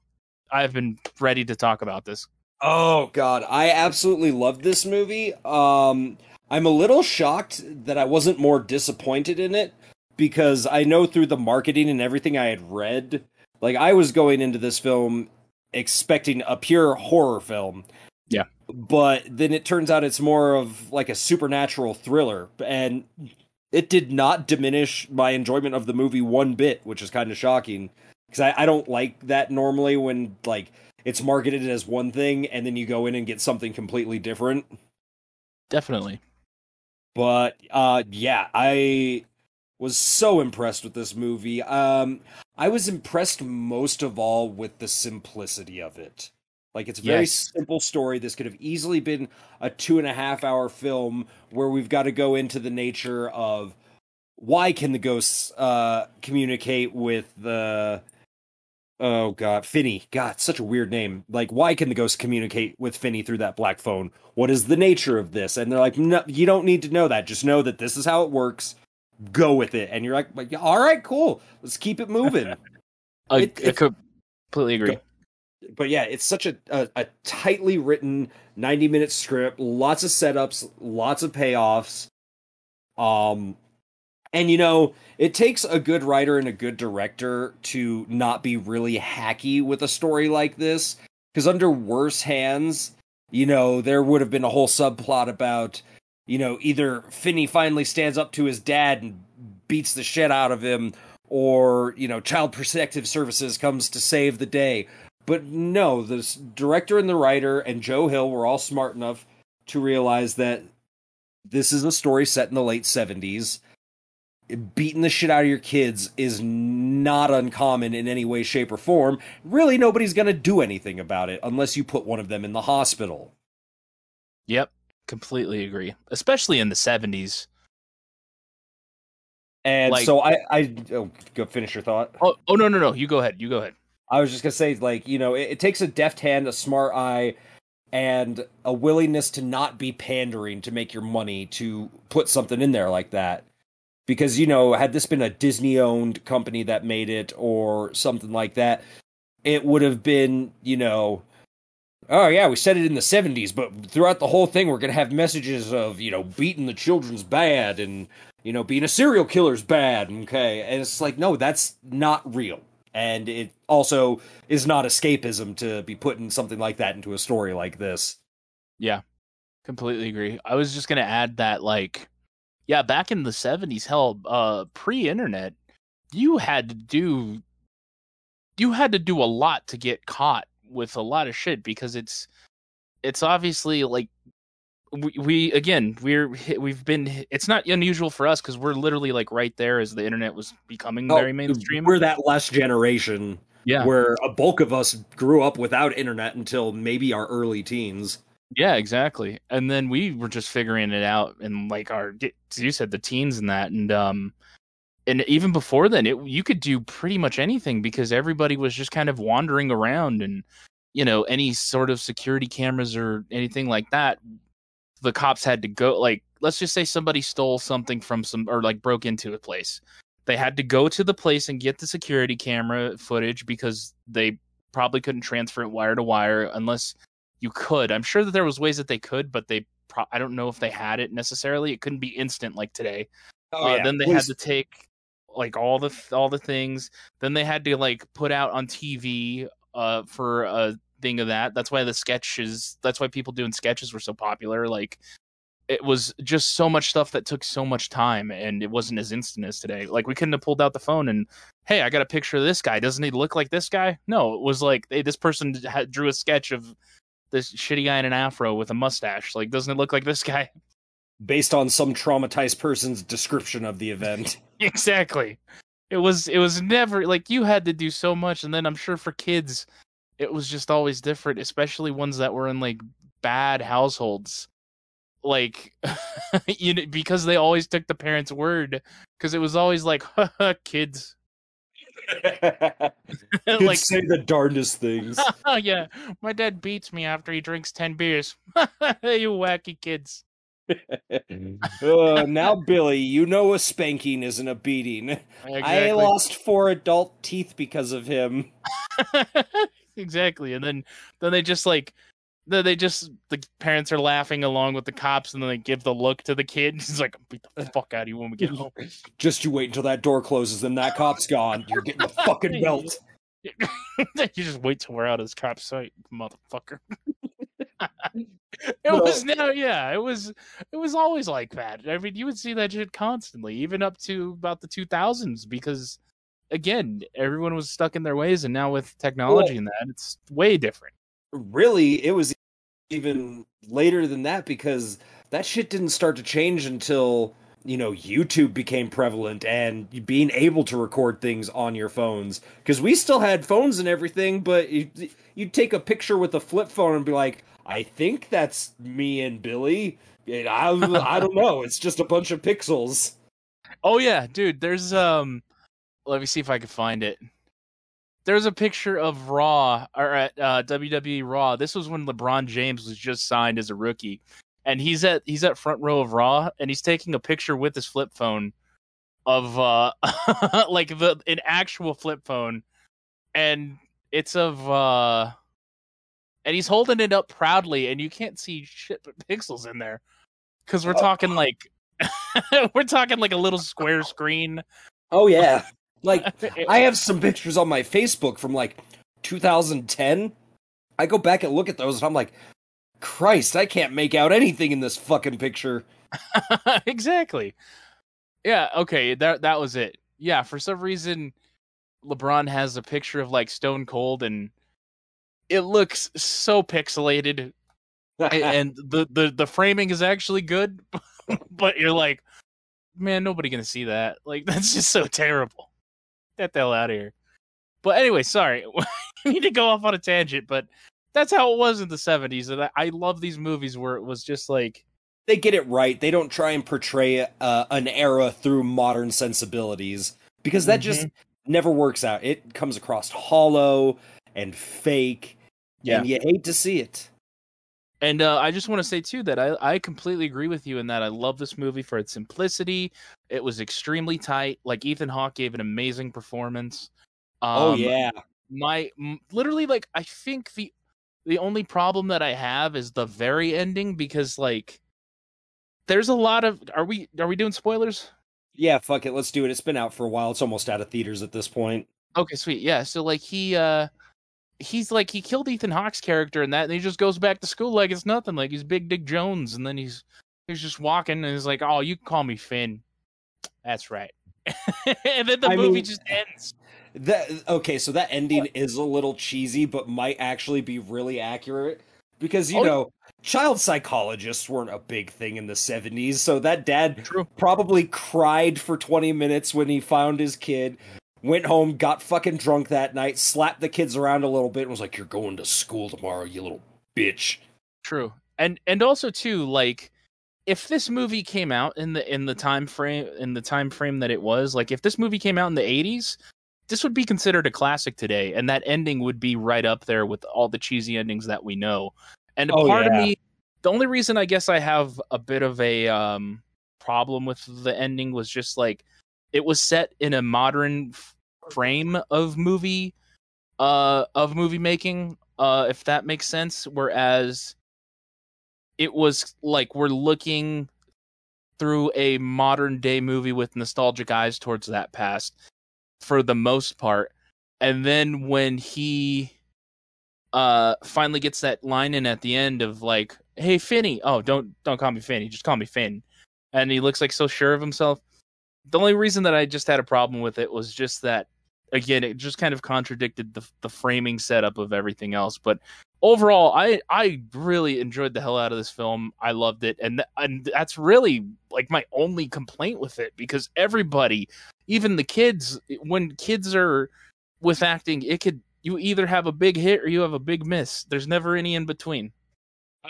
I've been ready to talk about this. Oh god, I absolutely love this movie. Um I'm a little shocked that I wasn't more disappointed in it because I know through the marketing and everything I had read, like I was going into this film expecting a pure horror film. Yeah. But then it turns out it's more of like a supernatural thriller and it did not diminish my enjoyment of the movie one bit, which is kind of shocking because I, I don't like that normally when like it's marketed as one thing and then you go in and get something completely different. Definitely. But uh yeah, I was so impressed with this movie. Um I was impressed most of all with the simplicity of it. Like it's a very Yes. simple story. This could have easily been a two and a half hour film where we've got to go into the nature of why can the ghosts uh communicate with the oh god Finney god such a weird name like why can the ghosts communicate with Finney through that black phone what is the nature of this and they're like no you don't need to know that just know that this is how it works go with it and you're like like, all right cool let's keep it moving I, It- I completely agree. but yeah, it's such a, a a tightly written 90 minute script, lots of setups, lots of payoffs. Um and you know, it takes a good writer and a good director to not be really hacky with a story like this cuz under worse hands, you know, there would have been a whole subplot about you know, either Finney finally stands up to his dad and beats the shit out of him or, you know, Child Protective Services comes to save the day. But no, the director and the writer and Joe Hill were all smart enough to realize that this is a story set in the late 70s. Beating the shit out of your kids is not uncommon in any way, shape, or form. Really, nobody's going to do anything about it unless you put one of them in the hospital. Yep, completely agree. Especially in the seventies. And Like- so I, I oh, go finish your thought. Oh, oh no, no, no. You go ahead. You go ahead. I was just gonna say, like, you know, it, it takes a deft hand, a smart eye, and a willingness to not be pandering to make your money to put something in there like that. Because, you know, had this been a Disney owned company that made it or something like that, it would have been, you know, oh yeah, we said it in the 70s, but throughout the whole thing, we're gonna have messages of, you know, beating the children's bad and, you know, being a serial killer's bad, okay? And it's like, no, that's not real and it also is not escapism to be putting something like that into a story like this. Yeah, completely agree. I was just gonna add that, like, yeah, back in the seventies, hell, uh, pre-internet, you had to do, you had to do a lot to get caught with a lot of shit because it's, it's obviously like, we, we again, we're we've been. It's not unusual for us because we're literally like right there as the internet was becoming very mainstream. Oh, We're that last generation yeah, where a bulk of us grew up without internet until maybe our early teens. Yeah, exactly. And then we were just figuring it out in like our you said the teens and that and um and even before then it you could do pretty much anything because everybody was just kind of wandering around and you know any sort of security cameras or anything like that the cops had to go like let's just say somebody stole something from some or like broke into a place they had to go to the place and get the security camera footage because they probably couldn't transfer it wire to wire unless you could. I'm sure that there was ways that they could, but they pro- I don't know if they had it necessarily. It couldn't be instant like today. Oh, uh, then they had to take like all the all the things. Then they had to like put out on TV uh for a thing of that. That's why the sketches. That's why people doing sketches were so popular. Like it was just so much stuff that took so much time, and it wasn't as instant as today. Like we couldn't have pulled out the phone and hey, I got a picture of this guy. Doesn't he look like this guy? No, it was like hey, this person drew a sketch of this shitty guy in an afro with a mustache. Like, doesn't it look like this guy? based on some traumatized person's description of the event. Exactly. It was it was never like you had to do so much, and then I'm sure for kids, it was just always different, especially ones that were in like bad households. Like, you know, because they always took the parents' word, because it was always like, kids. Kids like, say the darndest things. oh yeah, my dad beats me after he drinks ten beers. you wacky kids. Uh, now, Billy, you know a spanking isn't a beating. I lost four adult teeth because of him. exactly. And then then they just like then they just the parents are laughing along with the cops and then they give the look to the kid. He's like, beat the fuck out of you when we get home. Just you wait until that door closes and that cop's gone. You're getting the fucking belt. you just wait till we're out of this cop's sight, motherfucker. it was no, yeah, it was it was always like that. I mean, you would see that shit constantly, even up to about the two thousands, because again, everyone was stuck in their ways, and now with technology and that, it's way different. Really, it was even later than that because that shit didn't start to change until you know YouTube became prevalent and being able to record things on your phones. Because we still had phones and everything, but you, you'd take a picture with a flip phone and be like, "I think that's me and Billy." And I I don't know. It's just a bunch of pixels. Oh yeah, dude. There's um, let me see if I can find it. There's a picture of Raw or at uh, WWE Raw. This was when LeBron James was just signed as a rookie, and he's at he's at front row of Raw, and he's taking a picture with his flip phone of uh like the an actual flip phone, and it's of uh, and he's holding it up proudly, and you can't see shit but pixels in there, because we're Oh. talking like we're talking like a little square screen. Oh yeah. Like I have some pictures on my Facebook from like 2010. I go back and look at those and I'm like, Christ, I can't make out anything in this fucking picture. exactly. Yeah, okay, that that was it. Yeah, for some reason LeBron has a picture of like Stone Cold and it looks so pixelated and the the the framing is actually good, but you're like, man, nobody gonna see that. Like that's just so terrible. Get the hell out of here. But anyway, sorry, I need to go off on a tangent, but that's how it was in the '70s, and I, I love these movies where it was just like, they get it right. They don't try and portray uh, an era through modern sensibilities because that just never works out. It comes across hollow and fake, and you hate to see it. And uh, I just want to say too that I, I completely agree with you in that I love this movie for its simplicity. It was extremely tight. Like Ethan Hawke gave an amazing performance. oh Um, yeah, my m- literally like I think the the only problem that I have is the very ending because like there's a lot of are we are we doing spoilers? yeah. Fuck it, let's do it. It's been out for a while. It's almost out of theaters at this point. Okay, sweet. Yeah, so like he uh he's like he killed Ethan Hawke's character and that and he just goes back to school like it's nothing. Like he's Big Dick Jones and then he's he's just walking and he's like, "Oh, you can call me Finn." That's right. and then the I movie mean- just ends. That okay, so that ending is a little cheesy, but might actually be really accurate because you Oh, know child psychologists weren't a big thing in the seventies. So that dad True. probably cried for twenty minutes when he found his kid. Went home, got fucking drunk that night, slapped the kids around a little bit, and was like, "You're going to school tomorrow, you little bitch." True. And and also too like if this movie came out in the in the time frame in the time frame that it was, like if this movie came out in the 80s, this would be considered a classic today and that ending would be right up there with all the cheesy endings that we know. And Oh, part of me the only reason I guess I have a bit of a um problem with the ending was just like it was set in a modern f- frame of movie uh of movie making uh if that makes sense. Whereas it was like we're looking through a modern day movie with nostalgic eyes towards that past for the most part. And then when he uh finally gets that line in at the end of like hey finny. Oh don't don't call me finny. Just call me finn. And he looks like so sure of himself the only reason that i just had a problem with it was just that again it just kind of contradicted the the framing setup of everything else but overall i i really enjoyed the hell out of this film. I loved it and and that's really like my only complaint with it because everybody even the kids when kids are with acting it could you either have a big hit or you have a big miss. There's never any in between.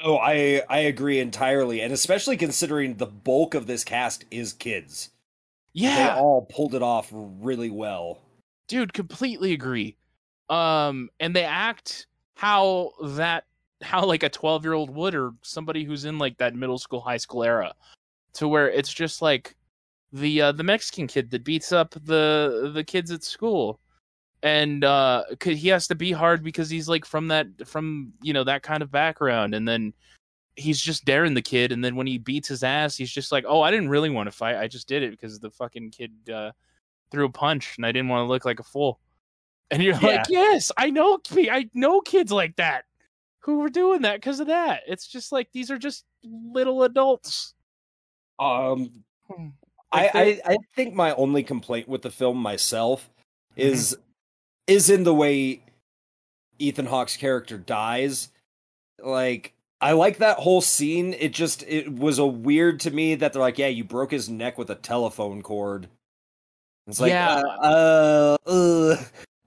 Oh, I I agree entirely, and especially considering the bulk of this cast is kids. They yeah all pulled it off really well. dude, completely agree. Um, and they act how that how like a 12 year old would or somebody who's in like that middle school high school era to where it's just like the uh, the mexican kid that beats up the the kids at school and uh he has to be hard because he's like from that from you know that kind of background and then he's just daring the kid and then when he beats his ass he's just like oh i didn't really want to fight i just did it because the fucking kid uh threw a punch and i didn't want to look like a fool and you're like yes i know i know kids like that who were doing that because of that it's just like these are just little adults Um, Hmm. I, I I think my only complaint with the film myself Mm-hmm. is is in the way Ethan Hawke's character dies. Like I like that whole scene. It just it was a weird to me that they're like, yeah, you broke his neck with a telephone cord. It's like, Yeah. uh, uh,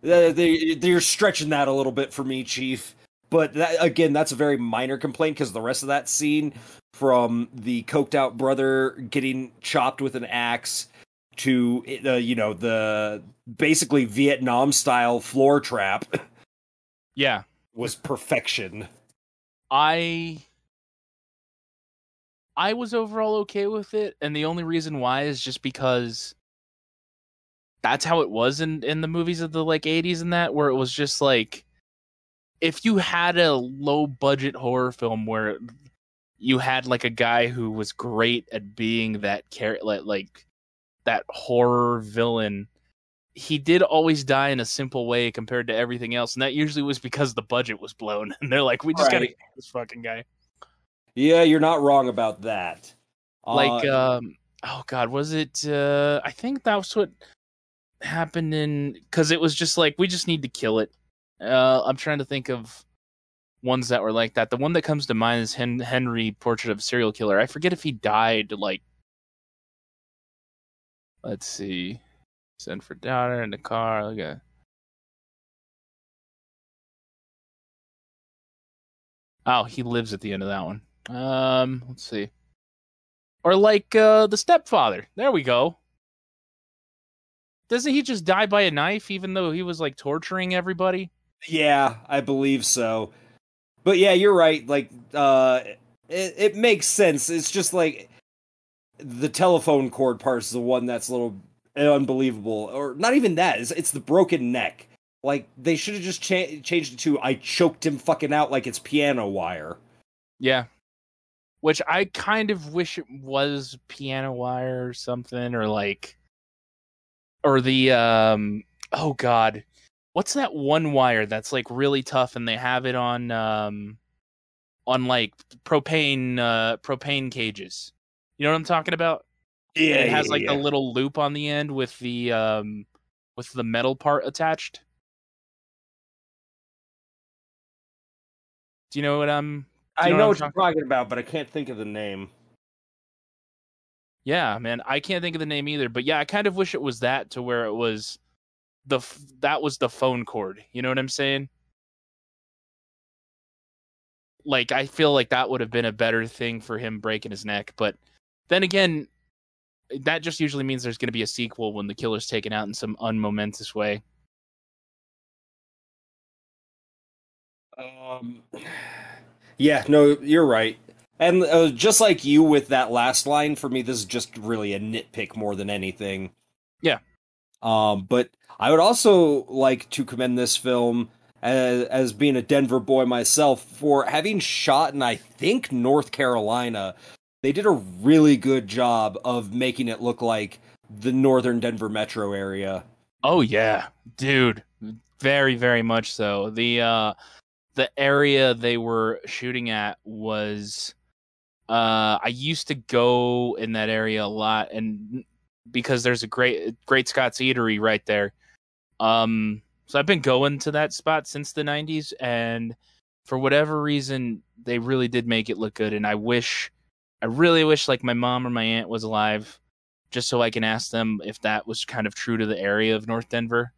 uh, they they're stretching that a little bit for me, Chief. But that, again, that's a very minor complaint because the rest of that scene, from the coked out brother getting chopped with an axe to uh, you know the basically Vietnam style floor trap, yeah was perfection. I I was overall okay with it, and the only reason why is just because that's how it was in in the movies of the like 80s and that where it was just like if you had a low budget horror film where you had like a guy who was great at being that char- like, like that horror villain he did always die in a simple way compared to everything else and that usually was because the budget was blown and they're like we just gotta Right. get this fucking guy. Yeah, you're not wrong about that. like Uh, um oh god was it uh i think that was what happened in because it was just like we just need to kill it. Uh i'm trying to think of ones that were like that. The one that comes to mind is Hen- henry portrait of a serial killer. I forget if he died like let's see send for daughter in the car look at oh he lives at the end of that one um let's see or like uh the stepfather. There we go. Doesn't he just die by a knife even though he was like torturing everybody? Yeah, I believe so. But yeah, you're right. Like, uh, it, it makes sense. It's just like the telephone cord part is the one that's a little unbelievable, or not even that. It's, it's the broken neck. Like they should have just cha- changed it to "I choked him fucking out" like it's piano wire. Yeah. Which I kind of wish it was piano wire or something or like or the um oh god. What's that one wire that's like really tough and they have it on um on like propane uh propane cages. You know what I'm talking about? Yeah, it has like a little loop on the end with the um with the metal part attached. Do you know what I'm I know know what what you're talking about, but I can't think of the name. Yeah, man, I can't think of the name either, but yeah, I kind of wish it was that to where it was the f- that was the phone cord. You know what I'm saying? Like I feel like that would have been a better thing for him breaking his neck, but then again, that just usually means there's going to be a sequel when the killer's taken out in some unmomentous way. Um, yeah, no, you're right. And uh, just like you with that last line, for me, this is just really a nitpick more than anything. Yeah. Um, but I would also like to commend this film as, as being a Denver boy myself for having shot in, I think, North Carolina. They did a really good job of making it look like the northern Denver metro area. Oh yeah, dude, very very much so. The uh the area they were shooting at was uh I used to go in that area a lot and because there's a great great Scott's Eatery right there. Um so I've been going to that spot since the 90s and for whatever reason they really did make it look good and I wish I really wish like my mom or my aunt was alive just so I can ask them if that was kind of true to the area of North Denver.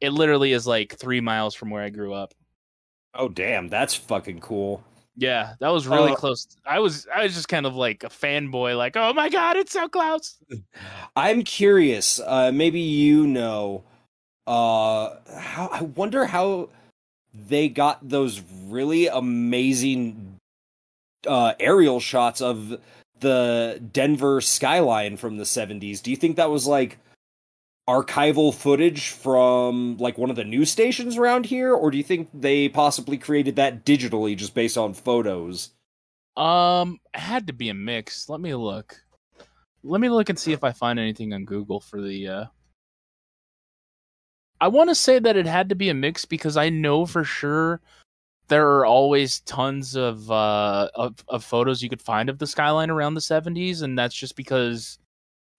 It literally is like three miles from where I grew up. Oh, damn, that's fucking cool. Yeah, that was really Uh, close. I was I was just kind of like a fanboy, like, oh my god, it's so close. I'm curious. Uh, maybe you know. Uh, how I wonder how they got those really amazing uh, aerial shots of the Denver skyline from the 70s. Do you think that was like archival footage from like one of the news stations around here or do you think they possibly created that digitally just based on photos? Um, had to be a mix. Let me look. Let me look and see if I find anything on Google for the. uh I want to say that it had to be a mix because I know for sure there are always tons of uh of, of photos you could find of the skyline around the 70s, and that's just because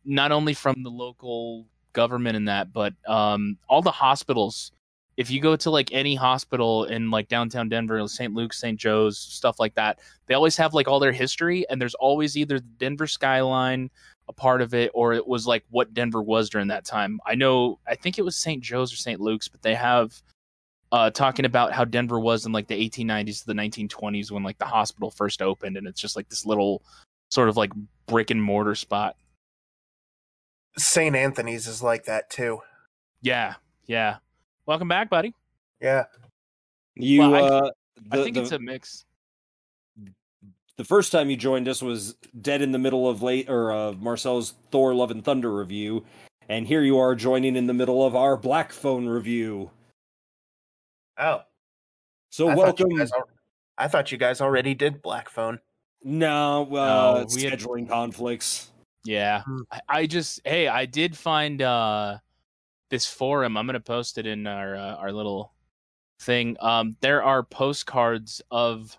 not only from the local government and that, but um all the hospitals. If you go to like any hospital in like downtown Denver, St. Luke's, St. Joe's, stuff like that, they always have like all their history, and there's always either the Denver skyline, a part of it, or it was like what Denver was during that time. I know, I think it was St. Joe's or St. Luke's, but they have uh, talking about how Denver was in like the 1890s to the 1920s when like the hospital first opened, and it's just like this little sort of like brick and mortar spot. St. Anthony's is like that too. Yeah, yeah. Welcome back, buddy. Yeah. You Well, I- uh I think the- it's a mix. the first time you joined us was dead in the middle of late or uh, Marcel's Thor: Love and Thunder review, and here you are joining in the middle of our Black Phone review. Oh. So I thought, welcome. you guys al- I thought you guys already did Black Phone. No, uh, No, we had- scheduling conflicts. Yeah. Hmm. I, I just hey, I did find uh this forum. I'm gonna post it in our uh, our little thing. Um there are postcards of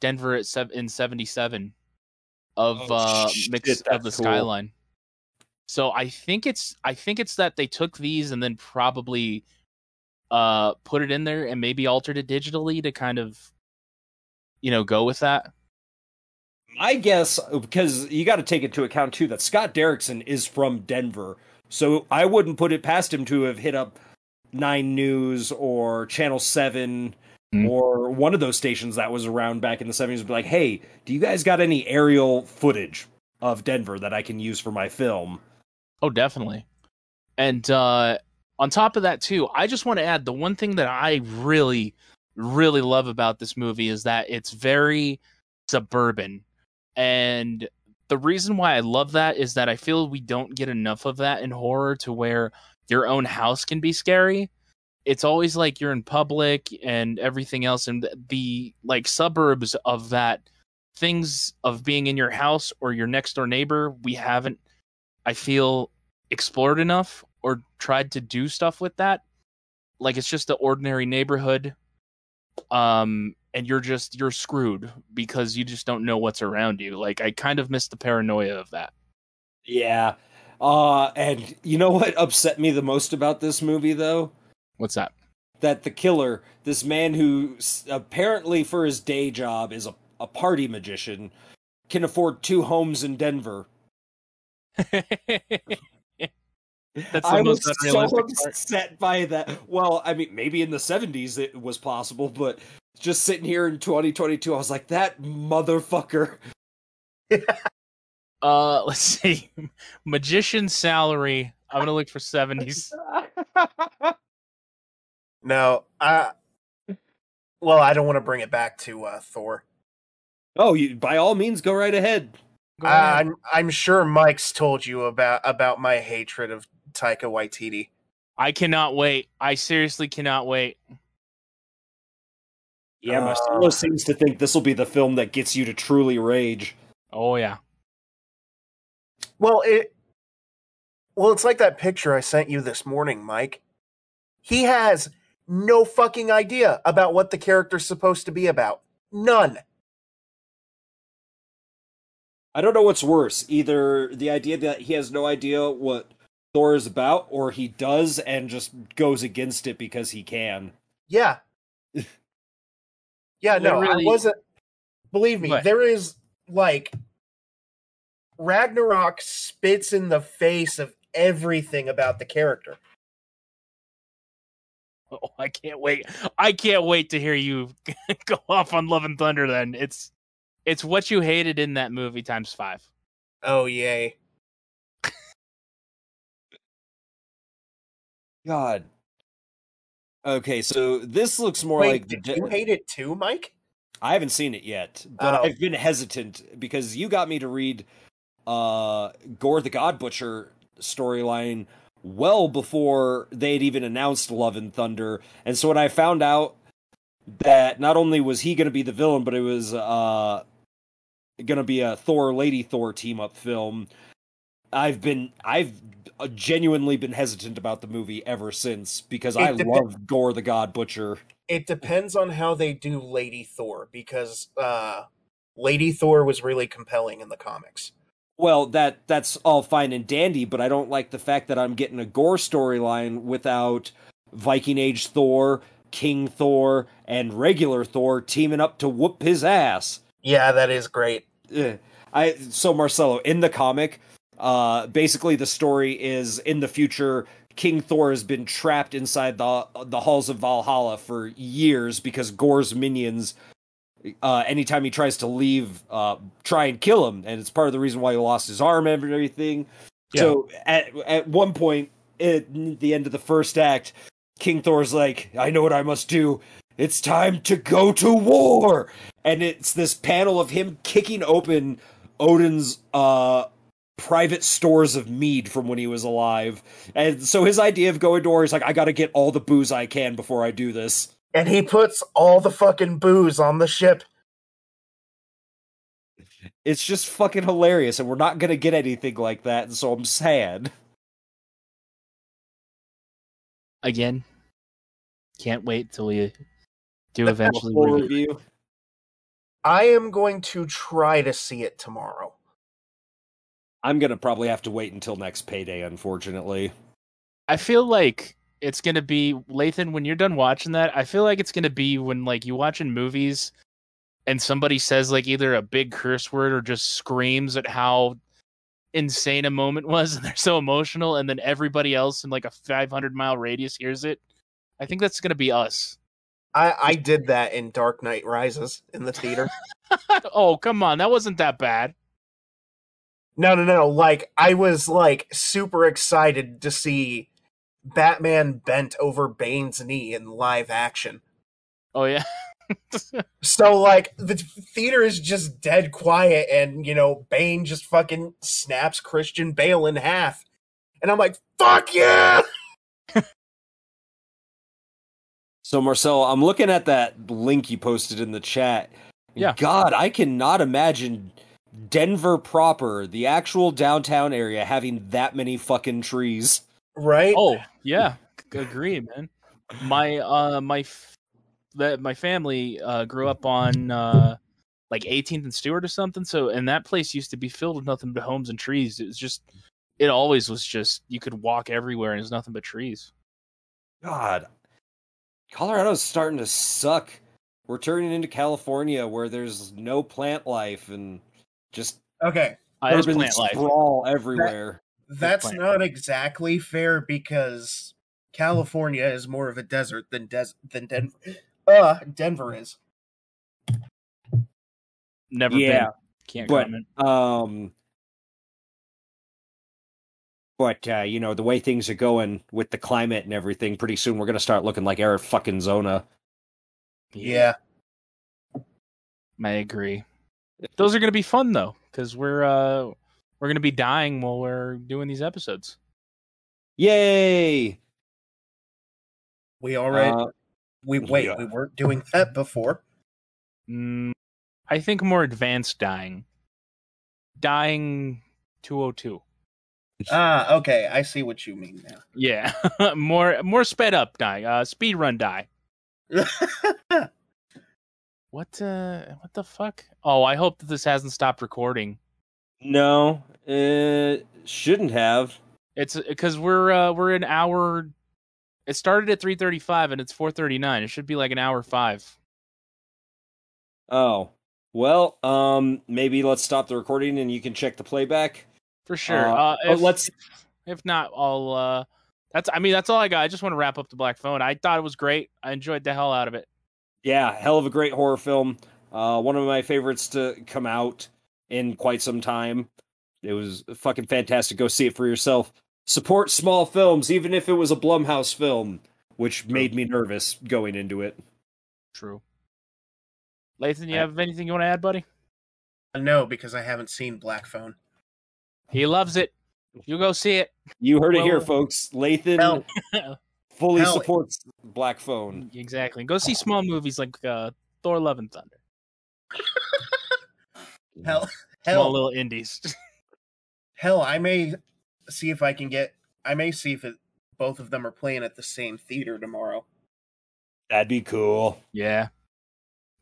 Denver at sev- in 77 of Oh, uh shit, mix of the cool. skyline. So I think it's I think it's that they took these and then probably uh put it in there and maybe altered it digitally to kind of you know go with that. I guess because you got to take into account too that Scott Derrickson is from Denver, so I wouldn't put it past him to have hit up Nine News or Channel Seven Mm. or one of those stations that was around back in the seventies. Be like, hey, do you guys got any aerial footage of Denver that I can use for my film? Oh, definitely. And uh, on top of that, too, I just want to add the one thing that I really, really love about this movie is that it's very suburban. And the reason why I love that is that I feel we don't get enough of that in horror to where your own house can be scary. It's always like you're in public and everything else. And the, like suburbs of that things of being in your house or your next door neighbor, we haven't I feel explored enough or tried to do stuff with that. Like it's just the ordinary neighborhood. Um and you're just you're screwed because you just don't know what's around you. Like I kind of miss the paranoia of that. Yeah. Uh, and you know what upset me the most about this movie, though? What's that? that the killer, this man who apparently for his day job is a, a party magician, can afford two homes in Denver. That's the I was so unrealistic part. upset by that. Well, I mean, maybe in the 70s it was possible, but just sitting here in 2022, I was like, that motherfucker. Uh let's see. Magician salary. I'm gonna look for seventies. No, I. Well, I don't want to bring it back to uh, Thor. oh, you, by all means, go right ahead. Go ahead. I'm I'm sure Mike's told you about about my hatred of Taika Waititi. I cannot wait. I seriously cannot wait. Yeah, Uh, Marcelo seems to think this will be the film that gets you to truly rage. Oh yeah. Well, it. Well, it's like that picture I sent you this morning, Mike. He has no fucking idea about what the character's supposed to be about. None. I don't know what's worse. Either the idea that he has no idea what Thor is about, or he does and just goes against it because he can. Yeah. yeah, no, Literally- I wasn't. Believe me, What? there is like Ragnarok spits in the face of everything about the character. Oh, I can't wait. I can't wait to hear you go off on Love and Thunder then. It's it's what you hated in that movie times 5. Oh yay! God, Okay, so this looks more Wait, like the did you hate it too, Mike? I haven't seen it yet, but Oh. I've been hesitant because you got me to read uh Gorr the God Butcher storyline well before they had even announced Love and Thunder. And so when I found out that not only was he going to be the villain, but it was uh going to be a Thor Lady Thor team up film, I've been I've uh, genuinely been hesitant about the movie ever since because It I depe- love Gorr the God Butcher. It depends on how they do Lady Thor because uh Lady Thor was really compelling in the comics. Well, that that's all fine and dandy, but I don't like the fact that I'm getting a Gorr storyline without Viking Age Thor, King Thor, and regular Thor teaming up to whoop his ass. Yeah, that is great. I so Marcelo in the comic, uh, basically the story is in the future. King Thor has been trapped inside the the halls of Valhalla for years because Gorr's minions. Uh, anytime he tries to leave, uh, try and kill him, and it's part of the reason why he lost his arm and everything. So at at one point at the end of the first act, King Thor's like, "I know what I must do. It's time to go to war." And it's this panel of him kicking open Odin's uh private stores of mead from when he was alive. And so his idea of going to war is like, I got to get all the booze I can before I do this. And he puts all the fucking booze on the ship. It's just fucking hilarious, and we're not gonna get anything like that, and so I'm sad. Again, can't wait till we do eventually. Review. review. I am going to try to see it tomorrow. I'm gonna probably have to wait until next payday, unfortunately. I feel like it's gonna be Lathan when you're done watching that. I feel like it's gonna be when like you watching movies and somebody says like either a big curse word or just screams at how insane a moment was and they're so emotional and then everybody else in like a 500 mile radius hears it. I think that's gonna be us. I, I did that in Dark Knight Rises in the theater. oh come on, that wasn't that bad. No, no, no. Like, I was like super excited to see Batman bent over Bane's knee in live action. Oh yeah. So, like, the theater is just dead quiet, and, you know, Bane just fucking snaps Christian Bale in half. And I'm like, fuck yeah! So Marcel, I'm looking at that link you posted in the chat. Yeah. God, I cannot imagine Denver proper, the actual downtown area, having that many fucking trees. Right? Oh yeah, agree, man. My uh my f- that my family uh grew up on uh like 18th and Stewart or something. So and that place used to be filled with nothing but homes and trees. It was just it always was just you could walk everywhere and there's nothing but trees. God, Colorado's starting to suck. We're turning into California where there's no plant life and just Okay. It's urban plant life. sprawl everywhere. That's plant not exactly fair because California is more of a desert than des- than Denver. Uh, Denver is. Never Yeah, been. Can't but- comment. Um, but uh, you know the way things are going with the climate and everything, pretty soon we're gonna start looking like Air fucking Zona. Yeah. I agree. Those are gonna be fun though, because we're uh we're gonna be dying while we're doing these episodes. Yay! We already Uh, we wait, yeah. we weren't doing that before. Mm, I think more advanced dying. Dying 202. Ah, okay, I see what you mean now. Yeah, more more sped up dying. Uh, speed run die. What uh, what the fuck? Oh, I hope that this hasn't stopped recording. no, it shouldn't have. It's because we're uh we're an hour. It started at 3:35 and it's 4:39. It should be like an hour five. Oh, well, um, maybe let's stop the recording and you can check the playback. For sure. Uh, Uh, oh, if, let's- If not, I'll. uh That's. I mean, that's all I got. I just want to wrap up the Black Phone. I thought it was great. I enjoyed the hell out of it. Yeah, hell of a great horror film. Uh, one of my favorites to come out in quite some time. It was fucking fantastic. Go see it for yourself. Support small films, even if it was a Blumhouse film. which made me nervous going into it. True. Lathan, you I- have anything you want to add, buddy? No, because I haven't seen Black Phone. He loves it. You go see it. You heard it here, folks. Lathan Hell, fully hell- supports Black Phone. Exactly. Go see small movies like uh, Thor: Love and Thunder. hell, Small hell, little indies. hell. I may see if I can get. I may see if it, both of them are playing at the same theater tomorrow. That'd be cool. yeah.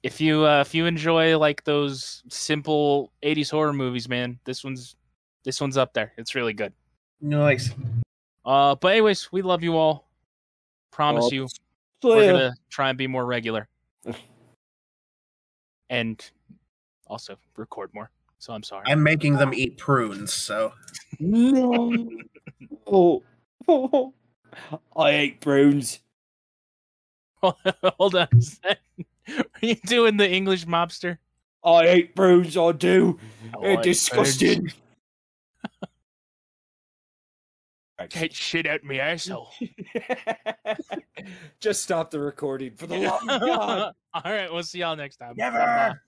If you uh, if you enjoy like those simple '80s horror movies, man, this one's this one's up there. It's really good. Nice. Uh, but anyways, we love you all. Promise Well, you, So, we're yeah. gonna try and be more regular, and also record more. So I'm sorry. I'm making them eat prunes, so No. oh. oh. I hate prunes. Hold on. Are you doing the English mobster? I hate prunes. I do. Oh, They're I- disgusting. Get shit out me asshole. Just stop the recording for the love of God. All right, we'll see y'all next time. Never.